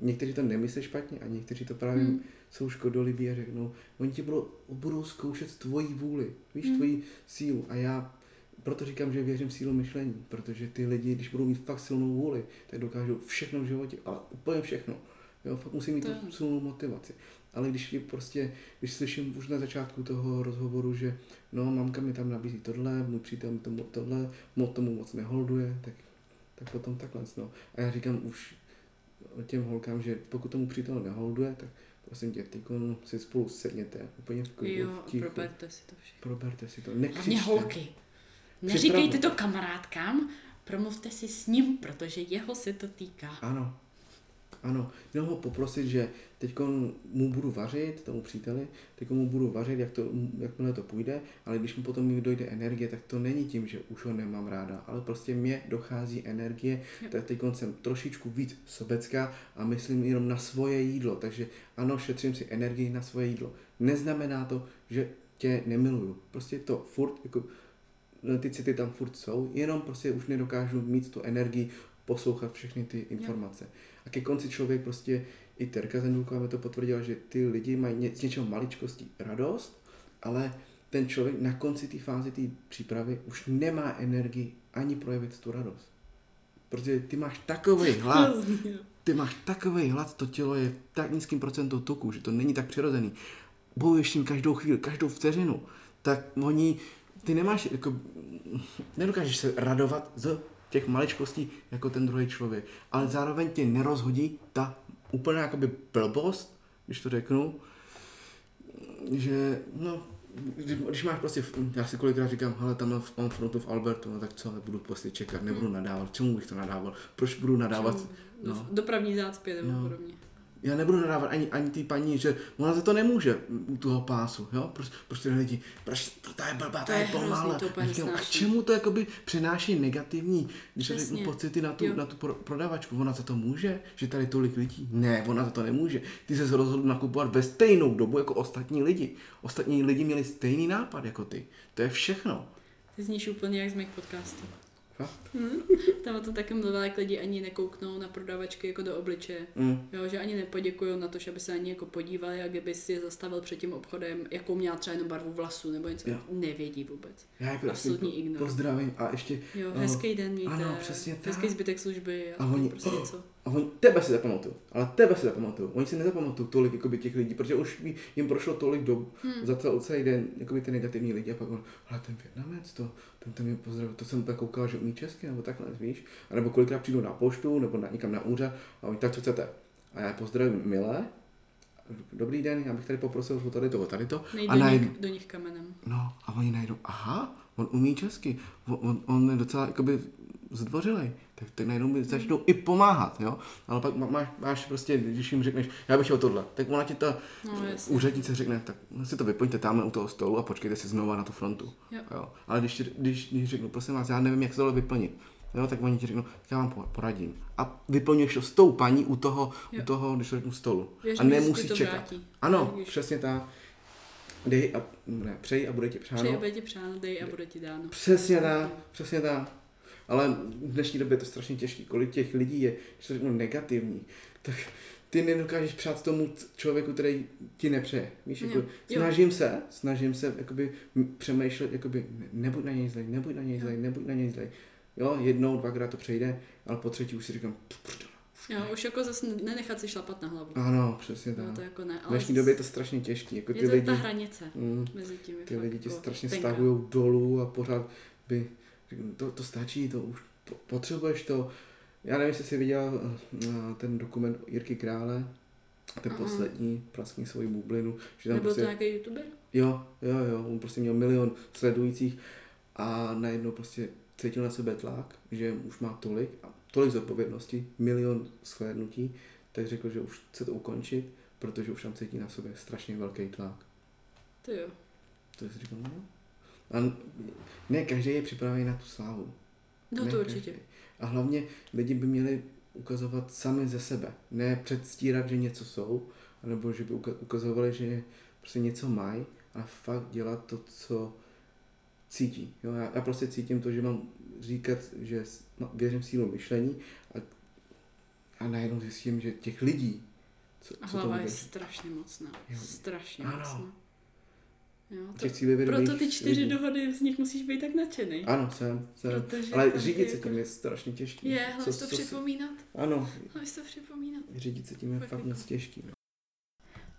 Někteří to nemyslí špatně a někteří to právě Hmm. jsou škodolibí a řeknou, oni ti budou, budou zkoušet tvoji vůli, víš, Hmm. tvoji sílu. A já proto říkám, že věřím v sílu myšlení, protože ty lidi, když budou mít fakt silnou vůli, tak dokážou všechno v životě, ale úplně všechno. Jo, fakt musí mít To tu silnou motivaci. Ale když je prostě, když slyším už na začátku toho rozhovoru, že no, mamka mi tam nabízí tohle, můj přítel mi tomu tohle, mo tomu moc neholduje, tak, tak potom takhle. No. A já říkám už těm holkám, že pokud tomu přítel neholduje, tak prosím tě, ty si spolu sedněte úplně v klidu, Jo, v tichu. proberte si to všechno. Proberte si to, Hlavně nekřičte. holky. Neříkejte to kamarádkám, promluvte si s ním, protože jeho se to týká. Ano, ano, jenom ho poprosit, že teď mu budu vařit, tomu příteli, teď mu budu vařit, jak to, jakmile to půjde, ale když mu potom mi dojde energie, tak to není tím, že už ho nemám ráda, ale prostě mě dochází energie, tak teď jsem trošičku víc sobecká a myslím jenom na svoje jídlo, takže ano, šetřím si energii na svoje jídlo. Neznamená to, že tě nemiluju, prostě to furt, jako ty city tam furt jsou, jenom prostě už nedokážu mít tu energii poslouchat všechny ty informace. A ke konci člověk prostě, i Terka Zendulková mi to potvrdila, že ty lidi mají ně, z něčeho maličkostí radost, ale ten člověk na konci té fáze té přípravy už nemá energii ani projevit tu radost. Protože ty máš takový hlad, jo. ty máš takový hlad, to tělo je v tak nízkým procentu tuku, že to není tak přirozený. Bojuješ s tím každou chvíli, každou vteřinu, tak oni, ty nemáš, jako, nedokážeš se radovat z těch maličkostí jako ten druhý člověk, ale zároveň tě nerozhodí ta úplná jakoby blbost, když to řeknu, že no, když- máš prostě, já si kolikrát říkám, hele, tam mám frontu v Albertu, no tak co, budu prostě čekat, nebudu nadávat, čemu bych to nadával, proč budu nadávat, Čemu? no. Do- Dopravní zácpě nebo No. podobně. Já nebudu nadávat ani, ani té paní, že ona za to nemůže u toho pásu, jo? Proč, proč ty lidi, proč to, ta je blbá, ta je pomalá. a čemu to jakoby přináší negativní, když řeknu pocity na tu, Jo. na tu pro, prodavačku, ona za to může, že tady tolik lidí? Ne, ona za to nemůže. Ty se rozhodl nakupovat ve stejnou dobu jako ostatní lidi. Ostatní lidi měli stejný nápad jako ty. To je všechno. Ty zníš úplně jak z mých podcastů. Fakt? Tam o tom taky mluvila, jak lidi ani nekouknou na prodavačky jako do obličeje. Mm. Jo, že ani nepoděkují na to, že by se ani jako podívali a kdyby si je zastavil před tím obchodem, jakou měla třeba jenom barvu vlasu nebo něco, Jo. nevědí vůbec. Já je prostě Absolutní po- ignor. pozdravím a ještě Jo, hezký den mějte, ano, přesně tak. hezký zbytek služby a, A oni- prostě něco. A oni tebe si zapamatují, ale tebe si zapamatují. Oni si nezapamatují tolik jakoby, těch lidí, protože už jim prošlo tolik dob Hmm. za celý, celý den, jakoby ty negativní lidi a pak on, ale ten Větnamec, to, ten, ten mě pozdravil, to jsem úplně koukal, že umí česky, nebo takhle, víš? A nebo kolikrát přijdu na poštu, nebo na, někam na úřad a oni, tak co chcete? A já pozdravím milé, dobrý den, já bych tady poprosil o tady to, o tady to. Nejde a nich, do nich kamenem. no, a oni najdou, aha, on umí česky, on, on, on je docela jakoby zdvořilej, tak, tak najednou mi začnou i pomáhat, jo. Ale pak má- máš, máš prostě, když jim řekneš, já bych chtěl tohle, tak ona ti ta No, úřednice řekne, tak si to vyplňte tamhle u toho stolu a počkejte si znova na tu frontu. Jo. Jo. Ale když, když, když řeknu, prosím vás, já nevím, jak se tohle vyplnit, jo, tak oni ti řeknou, tak já vám po- poradím. A vyplňuješ to s tou paní u toho, Jo. u toho když to řeknu, stolu. Věř a nemusíš čekat. vrátí. Ano, Víš. přesně tak. Dej a, ne, přej a bude ti přáno. Přeji, bude ti přáno, dej a bude ti dáno. Přesně tak, přesně tak. Ale v dnešní době je to strašně těžké. Kolik těch lidí je, když to řeknu, negativní, tak ty nedokážeš přát tomu člověku, který ti nepřeje. Víš, jako, snažím se, snažím se jakoby přemýšlet, jakoby ne- nebuď na něj zlej, nebuď na něj zlej, nebuď na něj zlej. Jo, jednou, dvakrát to přejde, ale po třetí už si říkám, "Pff, prdele, Jo, už jako zase nenechat si šlapat na hlavu. Ano, přesně tak. No to jako ne. v Ale dnešní zase době je to strašně těžký. Jako ty je to lidi, ta hranice mm, mezi tím. ty lidi ti jako strašně stahují dolů a pořád by, to, to stačí, to už, to, potřebuješ to. Já nevím, jestli jsi viděl eh, ten dokument Jirky Krále, ten Aha. poslední, praskní svoji bublinu, že tam Nebyl to prostě, nějaký youtuber? jo, jo, jo, on prostě měl milion sledujících a najednou prostě cítil na sebe tlak, že už má tolik, a tolik zodpovědnosti, milion shlédnutí, tak řekl, že už chce to ukončit, protože už tam cítí na sobě strašně velký tlak. To jo. To si říkal, no. A ne každý je připravený na tu slávu. No ne to určitě. Každý. A hlavně lidi by měli ukazovat sami ze sebe. Ne předstírat, že něco jsou, nebo že by uka- ukazovali, že prostě něco mají, a fakt dělat to, co cítí. Jo? Já, já prostě cítím to, že mám říkat, že no, věřím v sílu myšlení a, a najednou zjistím, že těch lidí, co, A co hlava je strašně mocná. Jo. Strašně Ano. mocná. Jo, to, těch proto ty čtyři lidí. dohody, z nich musíš být tak nadšený. Ano, jsem, jsem. Protože Ale řídit se jako- tím je strašně těžký. Je, hlavně si to si- připomínat. Ano, Hlavně to připomínat. řídit se tím je Fakt fakt jako. moc těžký. No.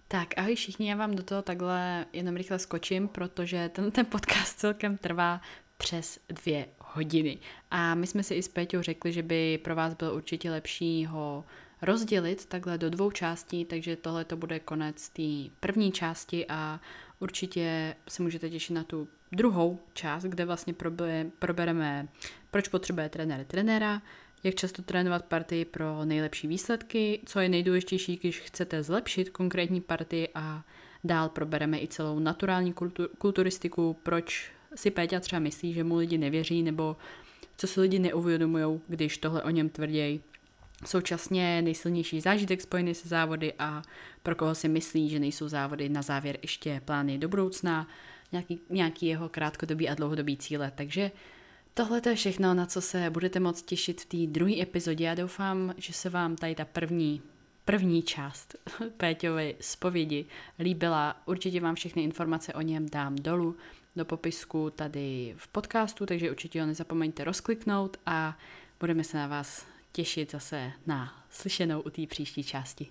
Tak ahoj všichni, já vám do toho takhle jenom rychle skočím, protože ten, ten podcast celkem trvá přes dvě hodiny. A my jsme si i s Péťou řekli, že by pro vás bylo určitě lepší ho rozdělit takhle do dvou částí, takže tohle to bude konec té první části a určitě se můžete těšit na tu druhou část, kde vlastně probe- probereme, proč potřebuje trenér trenéra, jak často trénovat partii pro nejlepší výsledky, co je nejdůležitější, když chcete zlepšit konkrétní partii a dál probereme i celou naturální kultu- kulturistiku, proč si Péťa třeba myslí, že mu lidi nevěří, nebo co si lidi neuvědomují, když tohle o něm tvrdějí. Současně nejsilnější zážitek spojený se závody a pro koho si myslí, že nejsou závody na závěr ještě plány do budoucna, nějaký, nějaký jeho krátkodobý a dlouhodobý cíle. Takže tohle to je všechno, na co se budete moc těšit v té druhé epizodě. Já doufám, že se vám tady ta první, první část Péťovy zpovědi líbila. Určitě vám všechny informace o něm dám dolů do popisku tady v podcastu, takže určitě ho nezapomeňte rozkliknout a budeme se na vás těšit zase na slyšenou u té příští části.